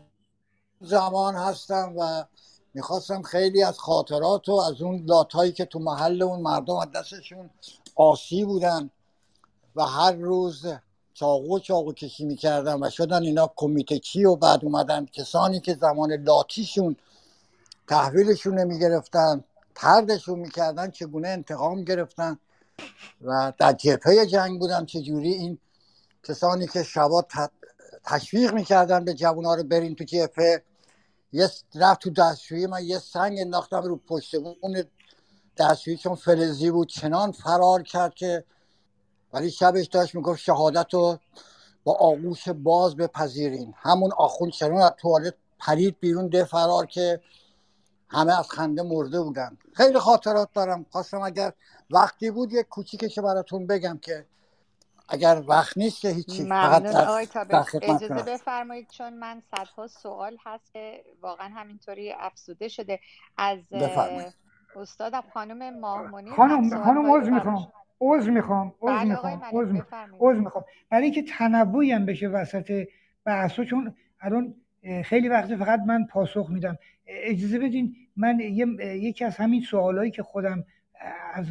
زمان هستم و می‌خواستم خیلی از خاطرات و از اون لاتایی که تو محل اون مردم از دستشون آسی بودن و هر روز چاقو چاقو کشی می‌کردن و شدن اینا کمیته چی و بعد اومدن کسانی که زمان لاتیشون تحویلشون نمی‌گرفتن. تردشون می‌کردن چگونه انتقام گرفتن و در جبهه جنگ بودن چجوری این کسانی که شبا تشویق می‌کردن به جوونا رو برین تو جبهه. یه رفت تو دستشویی من یه سنگ انداختم رو پشت اون دستشویی چون فلزی بود. چنان فرار کرد که ولی شبش داشت می‌گفت شهادت رو با آغوش باز بپذیرین. همون آخون چنان از توالت پرید بیرون ده فرار که همه از خنده مرده بودن. خیلی خاطرات دارم. خواستم اگر وقتی بود یک کوچیکش براتون بگم که اگر وقت نیست که هیچی ممنون. آقای اجازه بفرمایید چون من صدها سوال هست که واقعا همینطوری افسوده شده. از استادم خانم ماهمونی خانم خانم عوض می‌خوام. عوض می‌خوام. عوض بله می‌خوام. عوض می‌خوام. برای اینکه تنوعی هم بشه وسط بحثا چون الان خیلی وقت فقط من پاسخ میدم. اجازه بدین من یکی از همین سوالایی که خودم از,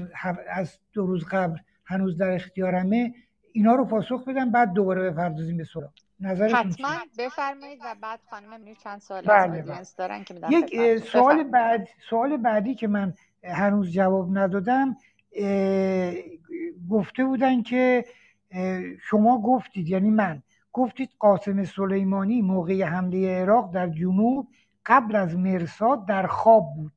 از دو روز قبل هنوز در اختیارمه اینا رو پاسخ بدم بعد دوباره بپردازیم به سوال نظرتون حتما بفرمایید و بعد خانم منیر چند سوال بله بله. دارن که یک سوال بعد سوال بعدی که من هنوز جواب ندادم گفته بودن که شما گفتید یعنی من گفتید قاسم سلیمانی موقع حمله عراق در جنوب قبل از مرساد در خواب بود.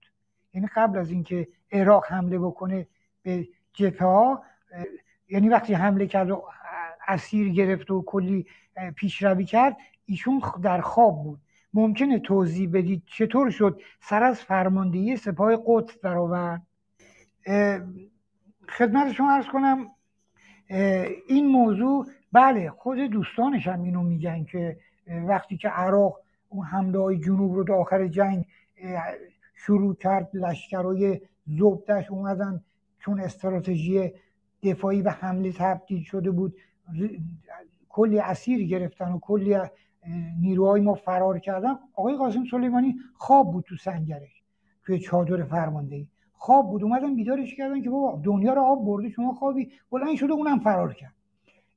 یعنی قبل از اینکه عراق حمله بکنه به جبهه یعنی وقتی حمله کرد و اسیر گرفت و کلی پیشروی کرد ایشون در خواب بود. ممکنه توضیح بدید چطور شد سر از فرماندهی سپاه قدس درآورد؟ خدمت شما ارز کنم این موضوع بله خود دوستانش هم اینو میگن که وقتی که عراق اون حمله های جنوب رو در آخر جنگ شروع کرد لشکرهای زبدش اومدن چون استراتژی دفاعی و حمله تبدیل شده بود. کلی اسیر گرفتن و کلی نیروهای ما فرار کردن. آقای قاسم سلیمانی خواب بود تو سنگرش توی چادر فرماندهی. خواب بود اومدن بیدارش کردن که بابا دنیا رو آب برده شما خوابی. بلند شده اونم فرار کرد.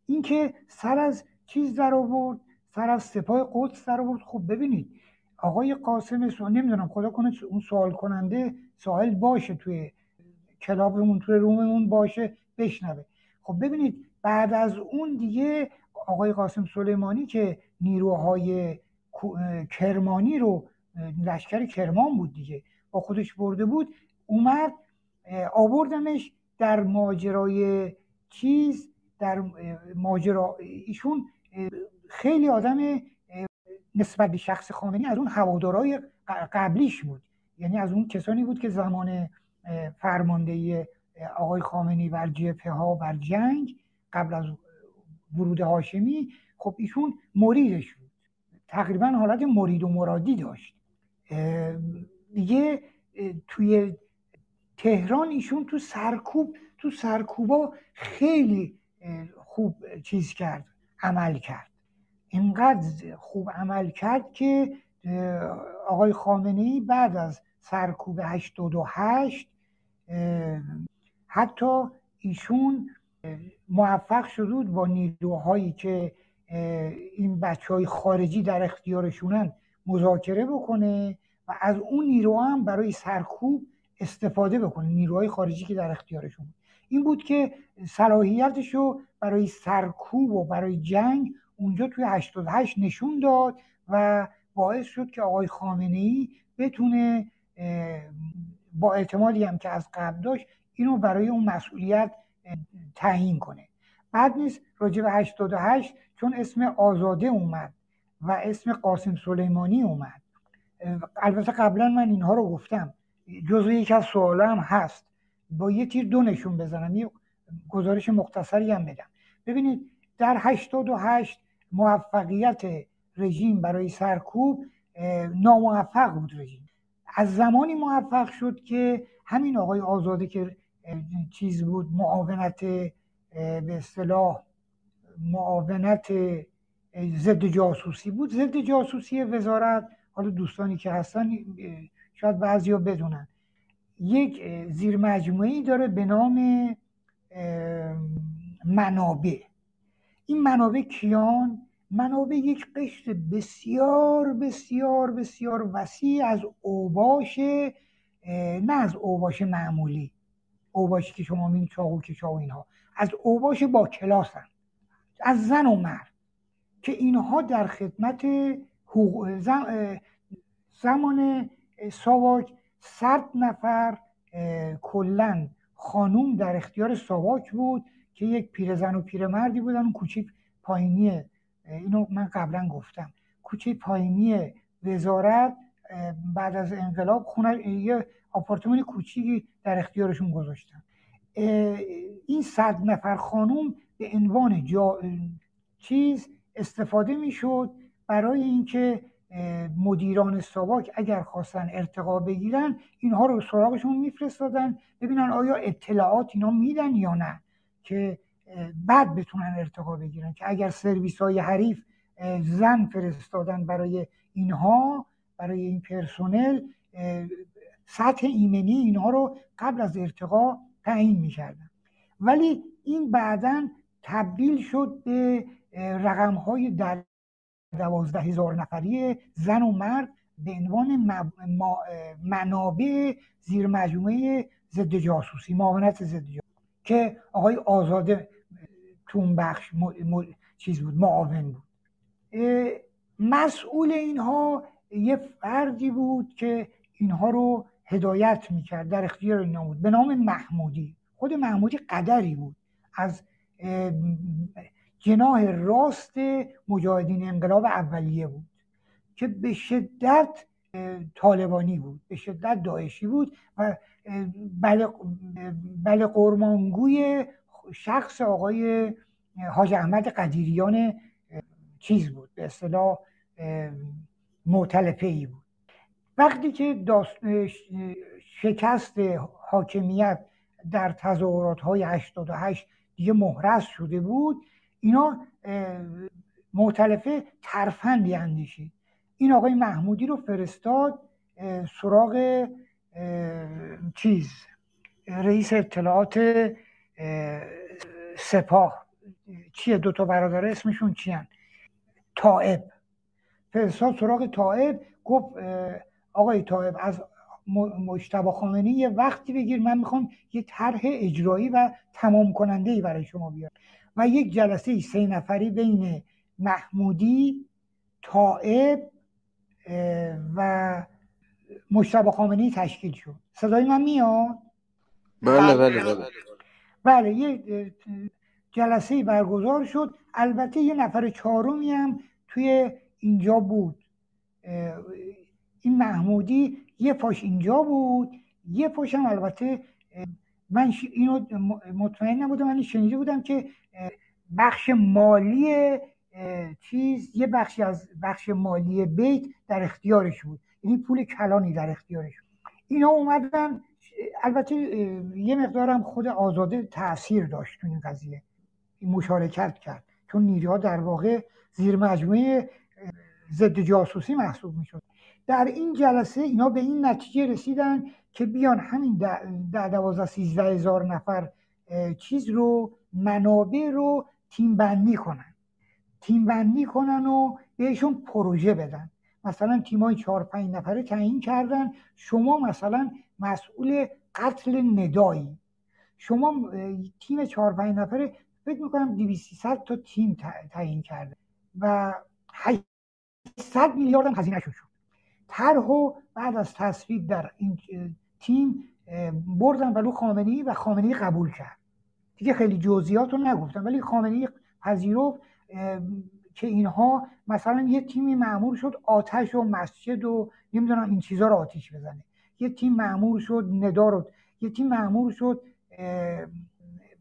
اینکه سر از چیز در آورد سر از سپاه قدس در آورد خب ببینید آقای قاسم سو... نمی‌دونم خدا کنه اون سوال کننده سوال باشه توی کلابمون توی روممون باشه بشنوه. خب ببینید بعد از اون دیگه آقای قاسم سلیمانی که نیروهای کرمانی رو لشکر کرمان بود دیگه با خودش برده بود اومد آوردنش در ماجرای چیز در ماجرا ایشون خیلی آدم نسبت به شخص خامنی از اون هوادارای قبلیش بود. یعنی از اون کسانی بود که زمان فرماندهی آقای خامنی بر جبهه ها بر جنگ قبل از ورود هاشمی خب ایشون مریدش بود. تقریبا حالت مرید و مرادی داشت. دیگه توی تهران ایشون تو سرکوب تو سرکوبا خیلی خوب چیز کرد عمل کرد. اینقدر خوب عمل کرد که آقای خامنه ای بعد از سرکوب 88 حتی ایشون موفق شده بود با نیروهایی که این بچه های خارجی در اختیارشونن مذاکره بکنه و از اون نیروها هم برای سرکوب استفاده بکنه نیروهای خارجی که در اختیارشون این بود که صلاحیتش رو برای سرکوب و برای جنگ اونجا توی 88 نشون داد و باعث شد که آقای خامنه ای بتونه با اعتمادی هم که از قبل داشت اینو برای اون مسئولیت تعیین کنه. بعد نیست راجع به 88 چون اسم آزاده اومد و اسم قاسم سلیمانی اومد. البته قبلا من اینها رو گفتم. جزو یک از هم هست. با یه تیر دو نشون بزنم. یه گزارش مختصری هم بدم. ببینید در 88 موفقیت رژیم برای سرکوب ناموفق بود رژیم. از زمانی موفق شد که همین آقای آزاده که چیز بود معاونت به اصطلاح معاونت ضد جاسوسی بود. ضد جاسوسی وزارت حالا دوستانی که هستن شاید بعضی ها بدونن. یک زیر مجموعی داره به نام منابع. این منابع کیان؟ منابع یک قشر بسیار بسیار بسیار وسیع از اوباش نه از اوباش معمولی اوباشی که شما می‌بینید چاقو کشا و اینها. از اوباش با کلاسن از زن و مرد که اینها در خدمت زمان ساواک صد نفر کلا خانوم در اختیار ساواک بود که یک پیرزن و پیرمردی بودن اون کوچه پایینی اینو من قبلا گفتم. کوچه پایینی وزارت بعد از انقلاب خونه یه آپارتمان کوچیکی در اختیارشون گذاشتن. این صد نفر خانوم به عنوان جا چیز استفاده می‌شد برای اینکه مدیران ساواک اگر خواستن ارتقا بگیرن اینها رو سراغشون میفرستادن ببینن آیا اطلاعات اینا میدن یا نه. که بعد بتونن ارتقا بگیرن که اگر سرویس های حریف زن فرستادن برای اینها برای این پرسونل سطح ایمنی اینها رو قبل از ارتقا تعیین می‌کردن. ولی این بعدا تبدیل شد به رقم های در دوازده هزار نفری زن و مرد به عنوان منابع زیر مجموعه ضد جاسوسی معاونت ضد جاسوسی که آقای آزاده تون بخش چیز بود معاون بود. مسئول اینها یه فردی بود که اینها رو هدایت می‌کرد در اختیار اینا بود. به نام محمودی. خود محمودی قدری بود. از جناه راست مجاهدین انقلاب اولیه بود که به شدت طالبانی بود به شدت داعشی بود و بله, بله قرمانگوی شخص آقای حاج احمد قدیریان چیز بود به اصطلاح معتلفه ای بود. وقتی که شکست حاکمیت در تظاهرات های 88 دیگه محرز شده بود اینا معتلفه ترفندی اندیشید. این آقای محمودی رو فرستاد سراغ چیز رئیس اطلاعات سپاه. چیه؟ دوتا برادر اسمشون چیان؟ طائب. فرستاد سراغ طائب گفت آقای طائب از مجتبا خامنی یه وقتی بگیر من می‌خوام یه طرح اجرایی و تمام کننده ای برای شما بیارم. و یک جلسه سه نفری بین محمودی طائب و مجتبا خامنی تشکیل شد. صدای من میاد؟ بله بله. بله بله. یه جلسه برگزار شد. البته یه نفر چهارمی هم توی اینجا بود. این محمودی یه پاش اینجا بود. یه پاش هم البته من اینو مطمئن نبودم من شنیده بودم که بخش مالی چیز یه بخشی از بخش مالی بیت در اختیارش بود. یعنی پول کلانی در اختیارش. بود اینا اومدن البته یه مقدارم خود آزاده تاثیر داشت تو این قضیه مشارکت کرد. چون نیروها در واقع زیر مجموعه ضد جاسوسی محسوب می‌شد. در این جلسه اینا به این نتیجه رسیدن که بیان همین در دوازده سیزده هزار نفر چیز رو منابع رو تیم بندی کنن. تیم بندی کنن و بهشون پروژه بدن. مثلا تیمای چهار پنج نفره تعیین کردن. شما مثلا مسئول قتل ندایی. شما تیم چهار پنج نفره فکر می‌کنم 200 تا تیم تعیین کرده و 800 میلیارد هم هزینه شد. طرح و بعد از تصویب در این تیم بردن ولو خامنی و خامنی قبول کرد. دیگه خیلی جزئیات رو نگفتم ولی خامنی پذیرفت که اینها مثلا یه تیمی معمول شد آتش و مسجد و نمی‌دونم این چیزها رو آتیش بزنه. یه تیم معمول شد ندا رو یه تیم معمول شد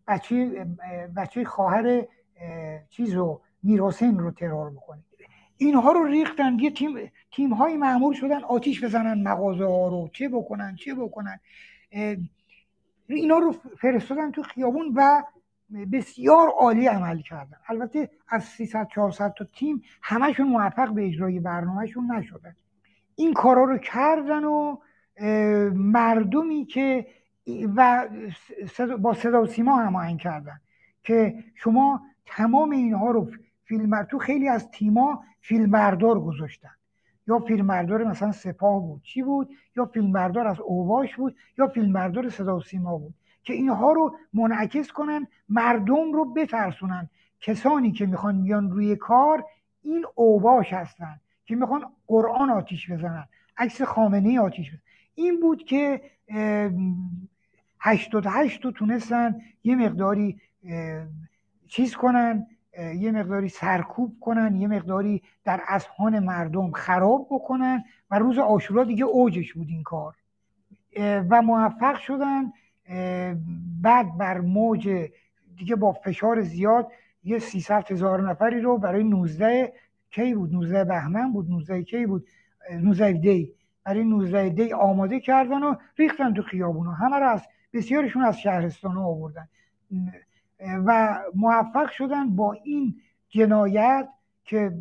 بچه بچه خواهر چیز رو میرحسین رو ترور بکنه. اینها رو ریختن. یه تیم تیم های معمول شدن آتیش بزنن مغازه ها رو. چه بکنن چه بکنن؟ اینا رو فرستادن تو خیابون و بسیار عالی عمل کردن. البته از 300 400 تا تیم همشون موفق به اجرای برنامهشون نشدن. این کارا رو کردن و مردمی که و با صدا و سیما هماهنگ کردن که شما تمام اینها رو فیلم تو خیلی از تیما فیلمبردار گذاشتن. یا فیلمبردار مثلا سپاه بود چی بود؟ یا فیلمبردار از اوباش بود یا فیلمبردار صدا و سیما بود. که اینها رو منعکس کنن مردم رو بترسونن. کسانی که می‌خوان بیان روی کار این اوباش هستن که می‌خوان قرآن آتیش بزنن عکس خامنه آتیش بزنن. این بود که هشتاد هشت رو تونستن یه مقداری چیز کنن یه مقداری سرکوب کنن یه مقداری در اذهان مردم خراب بکنن و روز آشورا دیگه اوجش بود این کار. و موفق شدن بعد بر موج دیگه با فشار زیاد یه 300 هزار نفری رو برای 19 کی بود؟ 19 بهمن بود 19 کی بود؟ 19 دی. برای 19 دی آماده کردن و ریختن تو خیابونا. همه رو از بسیارشون از شهرستان آوردن. و موفق شدن با این جنایت که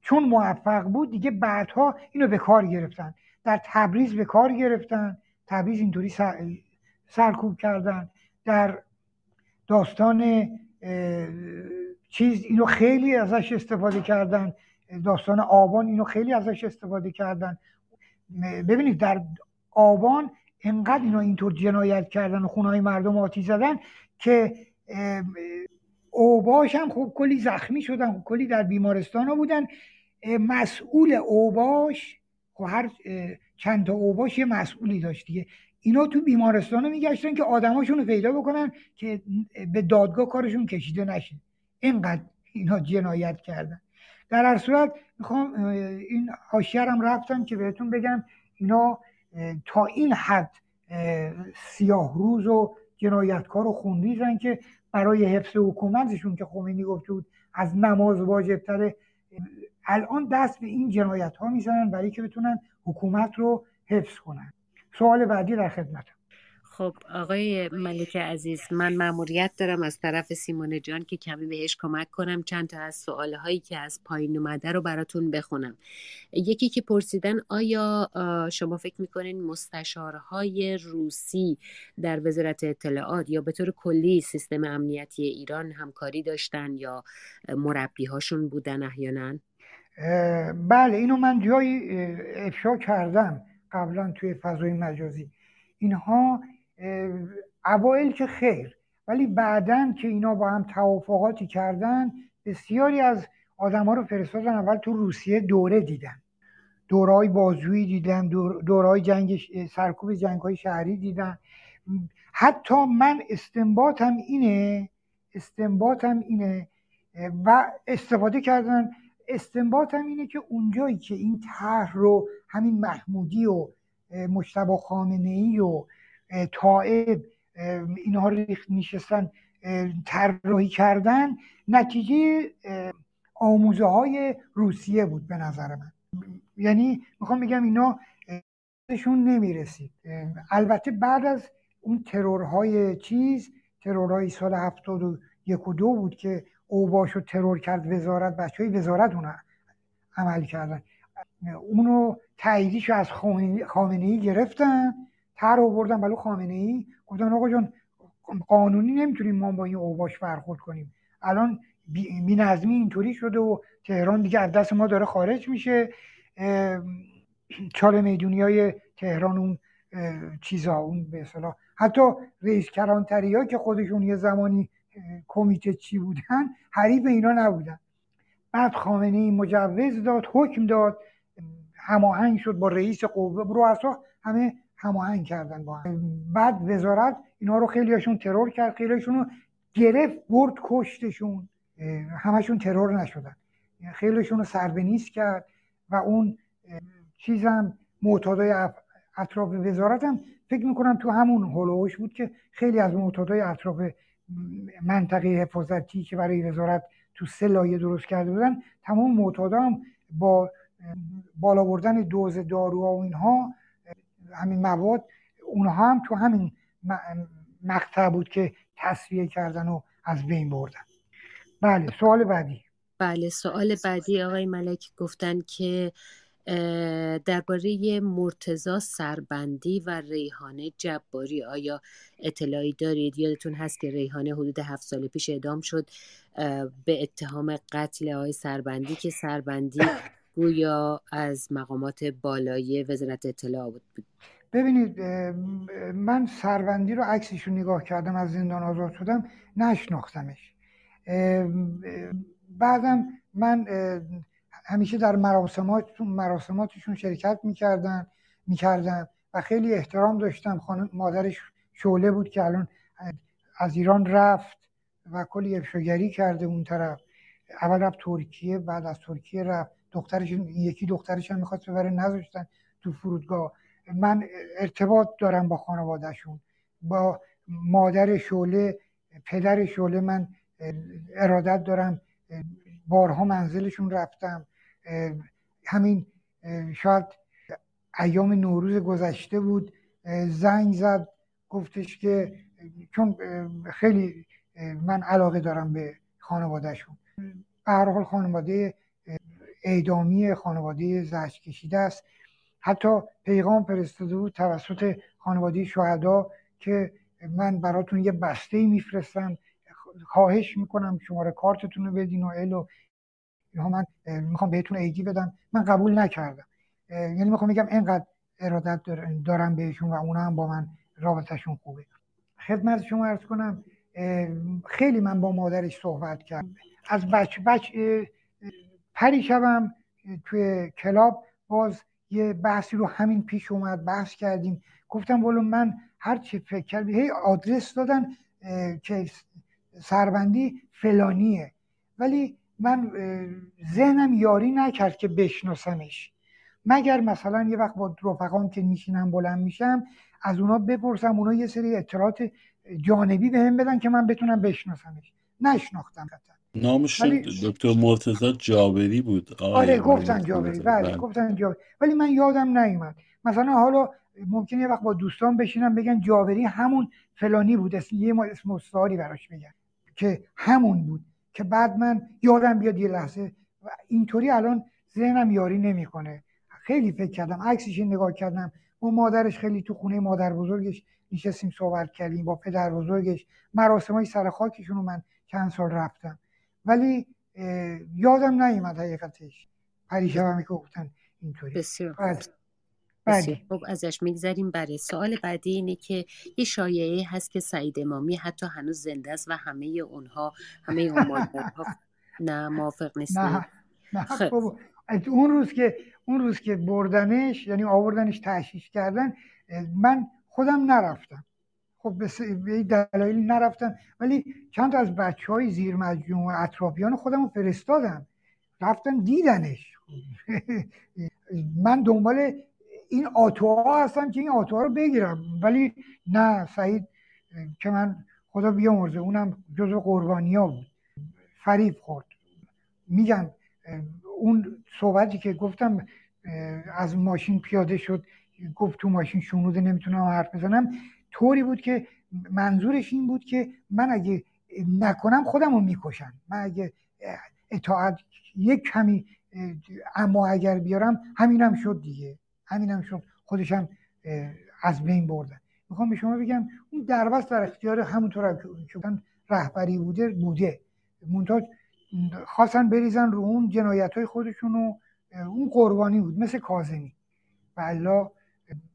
چون موفق بود دیگه بعدها اینو به کار گرفتن. در تبریز به کار گرفتن. تبریز اینطوری سرکوب کردن. در داستان چیز اینو خیلی ازش استفاده کردن. داستان آبان اینو خیلی ازش استفاده کردن. ببینید در آبان انقدر اینا اینطور جنایت کردن و خونهای مردم آتی زدن که اوباش هم خب کلی زخمی شدن خب کلی در بیمارستان ها بودن. مسئول اوباش خب هر چند تا اوباش یه مسئولی داشت دیگه. اینا تو بیمارستان رو میگشتن که آدماشون رو پیدا بکنن که به دادگاه کارشون کشیده نشه. اینقدر اینا جنایت کردن. در هر صورت می‌خوام این حاشیه رفتم که بهتون بگم اینا تا این حد سیاه روز و جنایتکار و خونریزن که برای حفظ حکومتشون که خمینی گفته بود از نماز واجبتره. الان دست به این جنایت ها می‌زنن برای که بتونن حکومت رو حفظ کنن. سوال بعدی در خدمتم خب آقای ملک عزیز من مأموریت دارم از طرف سیمون جان که کمی بهش کمک کنم. چند تا از سوال هایی که از پایین اومده رو براتون بخونم. یکی که پرسیدن آیا شما فکر می‌کنین مستشارهای روسی در وزارت اطلاعات یا به طور کلی سیستم امنیتی ایران همکاری داشتن یا مربی هاشون بودن احیانا؟ بله اینو من جایی افشا کردم قبلا توی فضای مجازی. اینها اوایل که خیر. ولی بعدا که اینا با هم توافقاتی کردن بسیاری از آدم ها رو فرستادن اول تو روسیه دوره دیدن. دورای بازویی دیدن دورای جنگ سرکوب جنگ های شهری دیدن. حتی من استنباطم اینه استنباطم اینه و استفاده کردن. استنباطم اینه که اونجایی که این طرح رو همین محمودی و مشتبه خامنه ای و طائب اینها رو نشستن طراحی کردن نتیجه آموزه های روسیه بود به نظر من. یعنی می‌خوام بگم اینا شون نمی‌رسید. البته بعد از اون ترورهای چیز ترورهای سال هفتاد و یک و دو بود که اوباش رو ترور کرد وزارت بچه های وزارت اون عمل کردن. اونو تاییدیش از خامنه ای گرفتن. تر آوردن. بلو خامنه ای گفتن آقا جان قانونی نمی‌تونیم ما با این اوباش برخورد کنیم. الان بی نظمی اینطوری شده و تهران دیگه از دست ما داره خارج میشه. چال می‌دونی های تهران اون چیزا اون به اصطلاح. حتی رئیس کرانتری ها که خودشون یه زمانی کمیته چی بودن حریف اینا نبودن. بعد خامنه ای مجوز داد حکم داد هماهنگ شد با رئیس قوه. رؤسا همه هماهنگ کردن با هم. بعد وزارت اینا رو خیلیشون ترور کرد خیلیشون رو گرفت برد کشتشون. همشون ترور نشدن. خیلیشون رو سربنیز کرد و اون چیزم معتادای اطراف وزارت هم فکر می‌کنم تو همون هلوش بود که خیلی از معتادای اطراف منطقه حفاظتی که برای وزارت تو سه لایه درست کرده بودن تمام معتادا هم با بالا بردن دوز داروها و اینها همین مواد اونها هم تو همین مقطع بود که تصویه کردن و از بین بردن. بله سوال بعدی. بله سوال بعدی آقای ملک گفتن که درباره مرتزا سربندی و ریحانه جباری آیا اطلاعی دارید؟ یادتون هست که ریحانه حدود هفت سال پیش اعدام شد به اتهام قتل آقای سربندی که سربندی گویا از مقامات بالای وزارت اطلاع بود. ببینید من سربندی رو عکسش رو نگاه کردم از زندان آزاد شدم نشناختمش. بعدم من همیشه در مراسمات مراسماتشون شرکت می‌کردن می‌کردم و خیلی احترام داشتم. خانم مادرش شعله بود که الان از ایران رفت و کلی افشاگری کرده اون طرف. اول رفت ترکیه بعد از ترکیه رفت. دخترش یکی دخترش هم می‌خواست ببره نذاشتن تو فرودگاه. من ارتباط دارم با خانوادهشون. با مادر شعله پدر شعله من ارادت دارم بارها منزلشون رفتم. همین شاید ایام نوروز گذشته بود. زنگ زد گفتش که چون خیلی من علاقه دارم به خانوادهشون. به هر حال خانواده اعدامی خانواده زشت کشیده است. حتی پیغام فرستاده بود توسط خانواده شهدا که من براتون یه بسته میفرستم. خواهش می‌کنم شماره کارتتون رو بدین و ال من می‌خوام بهتون ایدی بدم. من قبول نکردم. یعنی می‌خوام بگم اینقدر ارادت دارم بهشون و اونا هم با من رابطهشون خوبه. خدمت شما ارز کنم خیلی من با مادرش صحبت کردم. از بچ بچ پریشبم توی کلاب. باز یه بحثی رو همین پیش اومد بحث کردیم. گفتم ولو من هر چی فکر کردم هی آدرس دادن که سربندی فلانیه. ولی من ذهنم یاری نکرد که بشناسمش. مگر مثلا یه وقت با رفقام که میشینم بلند میشم از اونا بپرسم اونا یه سری اطلاعات جانبی بهم بدن که من بتونم بشناسمش. نشناختم. نامشون ولی دکتر مرتضی جابری بود. آره گفتن جابری. بله بله. گفتن جابری. ولی من یادم نیومد. مثلا حالا ممکنه یه وقت با دوستان بشینم بگن جابری همون فلانی بود. اسم یه ما اسم استعاری براش بگن که همون بود. که بعد من یادم بیاد یه لحظه و اینطوری الان ذهنم یاری نمی‌کنه. خیلی فکر کردم. عکسش نگاه کردم. با مادرش خیلی تو خونه مادر بزرگش نشستیم صحبت کردیم با پدر بزرگش. مراسم های سر خاکشون رو من چند سال رفتم. ولی یادم نیومد حقیقتش. پریشبمی که گفتن اینطوری. بسیار خوب. ازش میگذریم بله سوال بعدی اینه که یه شایعه هست که سعید امامی حتی هنوز زنده است و همه اونها همه اون نه موافق نیستین نه نه خب. از اون روز که اون روز که بردنش یعنی آوردنش تشییع کردن من خودم نرفتم. خب به دلایلی نرفتم ولی چند از بچه های زیر مجموعه اطرافیان خودم فرستادم رفتن دیدنش. من دنبال این آتوها هستم که این آتوها رو بگیرم. ولی نه سعید که من خدا بیامرزه اونم جزو قربانی ها بود. فریب خورد. میگم اون صحبتی که گفتم از ماشین پیاده شد. گفت تو ماشین شنوده نمی‌تونم حرف بزنم. طوری بود که منظورش این بود که من اگه نکنم خودم رو می‌کشم من اگه اطاعت یک کمی اما اگر بیارم همینم شد دیگه. همینم شد. خودشم از بین بردن. می‌خوام به شما بگم اون دربست در اختیار همونطور که رهبری بوده بوده. منتها خواستن بریزن رو اون جنایت های خودشون و اون قربانی بود. مثل کاظمی. و الا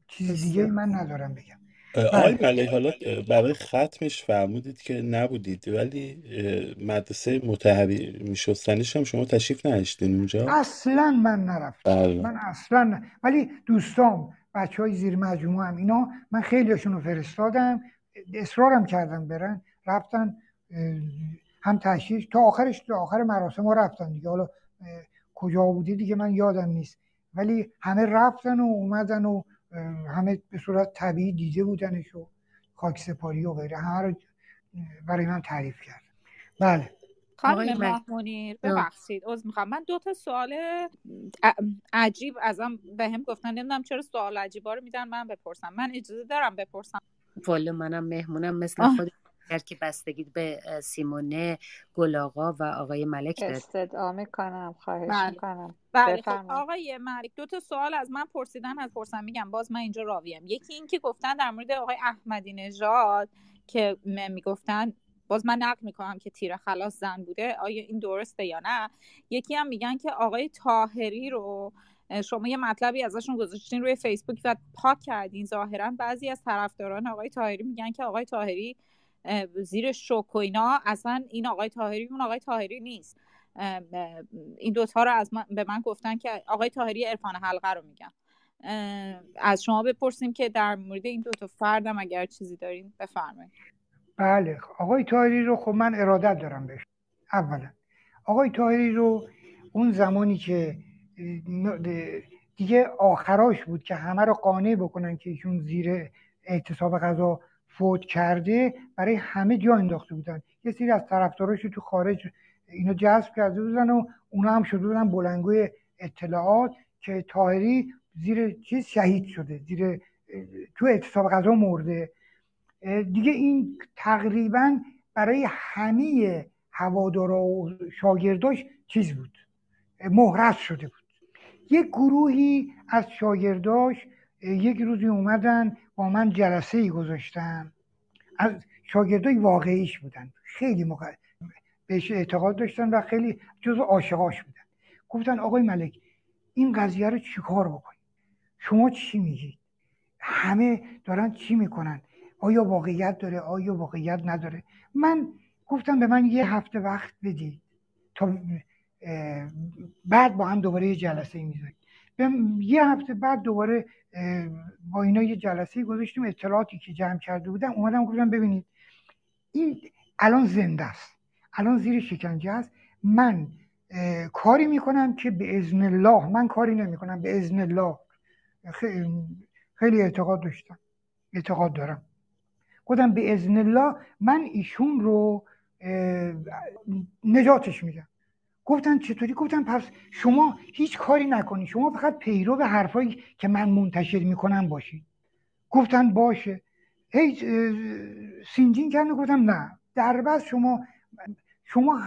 چیز دیگه من ندارم بگم. آقای بله. حالا برای ختمش فرمودید که نبودید ولی اه، مدرسه متحری شستنیش هم شما تشریف نداشتین اونجا؟ اصلا من نرفتم. بله. من اصلا نه. ولی دوستام بچه های زیر مجموعه هم اینا من خیلیشون رو فرستادم اصرارم کردم برن. رفتن اه، هم تشریف تا آخرش تا آخر مراسم ها رفتن دیگه. حالا اه، کجا بوده دیگه؟ من یادم نیست. ولی همه رفتن و اومدن و همه به صورت طبیعی دیده بودنش و خاک سپاری و غیره همه رو برای من تعریف کرد. بله. آقای خانم جان. ببخشید عذر می‌خوام. من دو تا سوال عجیب ازم به هم گفتن. نمی‌دونم چرا سوال عجیبا رو میدن من بپرسم. من اجازه دارم بپرسم؟ والا منم مهمونم مثل. خود اگر که بستگی به سیمونه گل آقا و آقای ملک داره. استدعا می‌کنم خواهش بله. می‌کنم. بله خب بفرمایید. آقای ملک دو تا سوال از من پرسیدن از پرسم میگم باز من اینجا راویم. یکی این که گفتن در مورد آقای احمدی نژاد که می‌گفتن باز من نقل می‌کنم که تیر خلاص زن بوده آیا این درسته یا نه؟ یکی هم میگن که آقای تاهری رو شما یه مطلبی ازشون گذاشتین روی فیسبوک و پاک کردین ظاهرا. بعضی از طرفداران آقای تاهری میگن که آقای تاهری اه، زیر شوک و اینا اصلا این آقای تاهری اون آقای تاهری نیست. این دوتا رو از من به من گفتن که آقای تاهری عرفان حلقه رو میگن. اه، از شما بپرسیم که در مورد این دوتا فردم اگر چیزی دارین بفرمایید. بله آقای تاهری رو خب من ارادت دارم بهش. اولا آقای تاهری رو اون زمانی که دیگه آخراش بود که همه رو قانع بکنن که ایشون زیر اعتصاب غذا فوت کرده برای همه جا انداخته بودن. یه سری از طرفداراش تو خارج اینو جذب کرده بودن و اونا هم شده بودن بلنگوی اطلاعات که تاهری زیر چیز شهید شده زیر تو اعتصاب غذا مرده. دیگه این تقریبا برای همه هوادارا و شاگرداش چیز بود. مهرس شده بود. یک گروهی از شاگرداش یک روزی اومدن با من جلسه ای گذاشتن. از شاگردای واقعیش بودن. خیلی موقع بهش اعتقاد داشتن و خیلی جزو عاشقاش بودن. گفتن آقای ملک این قضیه رو چیکار بکنیم شما چی میگید همه دارن چی می‌کنن؟ آیا واقعیت داره؟ آیا واقعیت نداره؟ من گفتم به من یه هفته وقت بدید تا بعد با هم دوباره یه جلسه می‌ذاریم. یه هفته بعد دوباره با اینا یه جلسه گذاشتیم اطلاعاتی که جمع کرده بودم اومدم گفتم ببینید این الان زنده است. الان زیر شکنجه است. من کاری می‌کنم که به ازن الله من کاری نمی‌کنم به ازن الله. خیلی اعتقاد داشتم اعتقاد دارم. گفتم به ازن الله من ایشون رو نجاتش میدم. گفتن چطوری؟ گفتم پس شما هیچ کاری نکنید شما فقط پیرو به حرفایی که من منتشر می‌کنم باشید گفتن باشه. هی سینجین کردن گفتم نه. در بس شما شما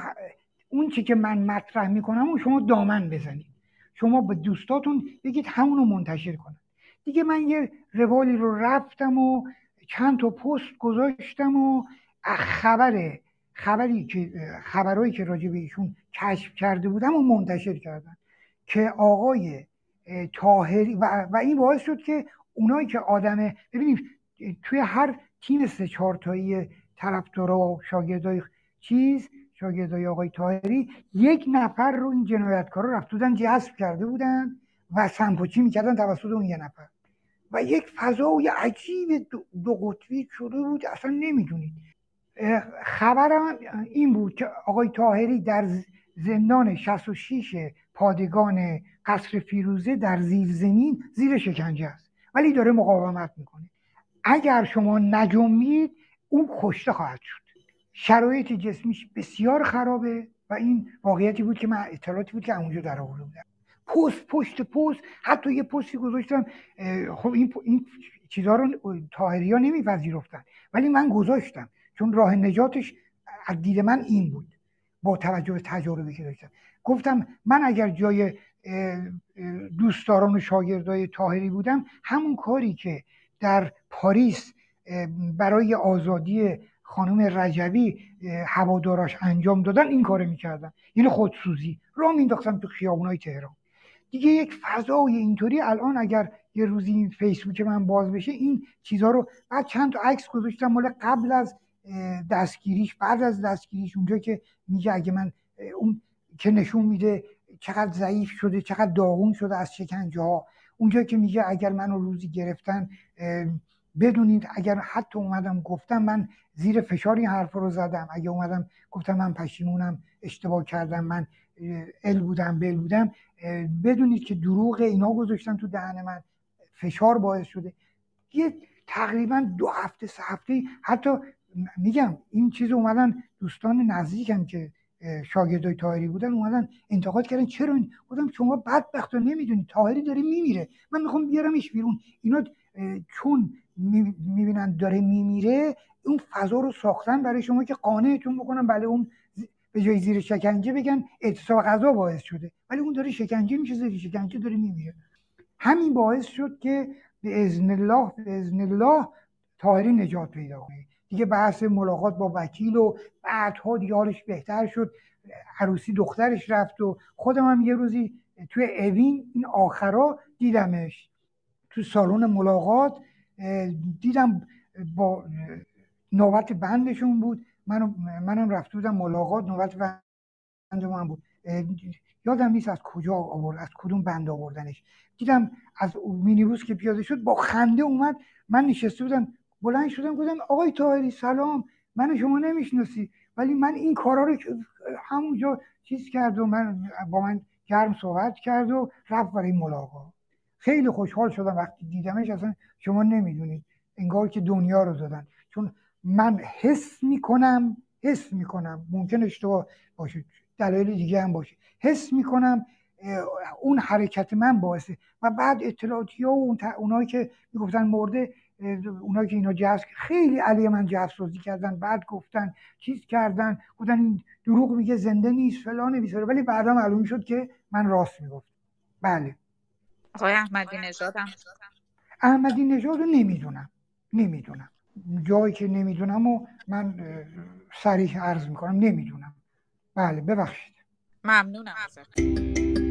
اون چی که من مطرح می‌کنم و شما دامن بزنید شما به دوستاتون بگید همونو منتشر کنن. دیگه من یه روالی رو رفتم و چند تا پست گذاشتم و خبر خبری که خبرهایی که راجع به ایشون کشف کرده بودم و منتشر کردن که آقای تاهری و, و این باعث شد که اونایی که آدمه ببینید توی هر تیم سه چهارتایی طرفدارا و شاگردای چیز شاگردای آقای تاهری یک نفر رو این جنایتکارا رفت بودن جذب کرده بودن و سمپوچی می‌کردن توسط اون یه نفر. و یک فضای عجیب دو قطبی شده بود اصلا نمی‌دونید. خبرم این بود که آقای تاهری در زندان 66 پادگان قصر فیروزه در زیر زمین زیر شکنجه است. ولی داره مقاومت می‌کنه. اگر شما نجمید اون کشته خواهد شد. شرایط جسمیش بسیار خرابه و این واقعیتی بود که من اطلاعاتی بود که اونجا در آورده بودم. پست پشت پست حتی یه پستی گذاشتم. خب این این چیزها رو تاهری ها نمیپذیرفتن. ولی من گذاشتم. چون راه نجاتش از دید من این بود با توجه به تجربه که داشتم. گفتم من اگر جای دوستداران و شاگردای تاهری بودم همون کاری که در پاریس برای آزادی خانم رجوی هواداراش انجام دادن این کار می‌کردن یعنی خودسوزی. را مینداختم تو خیابونای تهران. دیگه یک فضای اینطوری الان اگر یه روزی این فیسبوک من باز بشه این چیزها رو بعد چند تا عکس گذاشتم مال قبل از دستگیریش بعد از دستگیریش اونجا که میگه اگه من اون که نشون میده چقدر ضعیف شده چقدر داغون شده از شکنجه ها اونجا که میگه اگر منو روزی گرفتن بدونید اگر حتی اومدم گفتم من زیر فشار این حرف رو زدم. اگه اومدم گفتم من پشیمونم اشتباه کردم من ال بودم بل بودم بدونید که دروغ اینا گذاشتن تو دهن من. فشار باعث شده. یه تقریبا دو هفته سه هفته حتی میگم این چیز اومدن دوستان نزدیکم که شاگردای تاهری بودن اومدن انتقاد کردن. چرا این؟ گفتم شما بدبخت رو نمی‌دونید تاهری داره میمیره. من می‌خوام بیارمش بیرون. اینا چون می‌بینن داره میمیره اون فضا رو ساختن برای شما که قانعتون بکنن. بله اون به جای زیر شکنجه بگن اعتصاب غذا باعث شده. ولی اون داره شکنجه میشه زیر شکنجه داره میمیره. همین باعث شد که به ازن الله به ازن الله تاهری نجات پیدا کنه. دیگه بحث ملاقات با وکیل و بعدها دیگه بهتر شد. عروسی دخترش رفت و خودم هم یه روزی توی اوین این آخرا دیدمش. تو سالن ملاقات دیدم با نوبت بندشون بود. من منم رفته بودم ملاقات نوبت بند من بود. یادم نیست از کجا آورد از کدوم بند آوردنش. دیدم از مینیبوس که پیاده شد با خنده اومد. من نشسته بودم بلند شدم گفتم آقای تاهری سلام من شما نمی‌شناسی ولی من این کارا رو همونجا چیز کرد و من با من گرم صحبت کرد و رفت برای ملاقات. خیلی خوشحال شدم وقتی دیدمش اصلا شما نمی‌دونید انگار که دنیا رو دادن چون من حس می‌کنم حس می‌کنم. ممکن اشتباه باشه دلایل دیگه هم باشه. حس می‌کنم اون حرکت من باعثه. و بعد اطلاعاتی ها و اونایی که می‌گفتن مرده اونایی که اینا جذب خیلی علی من سازی کردن بعد گفتن چیز کردن گفتن این دروغ میگه زنده نیست فلان بیساره. ولی بعدا معلوم شد که من راست می‌گفت بله. آقای احمدی نژاد احمدی نژاد رو نمی‌دونم. نمی‌دونم. جایی که نمی‌دونم و من سریح عرض می‌کنم نمی‌دونم. بله ببخشید. ممنونم. ازت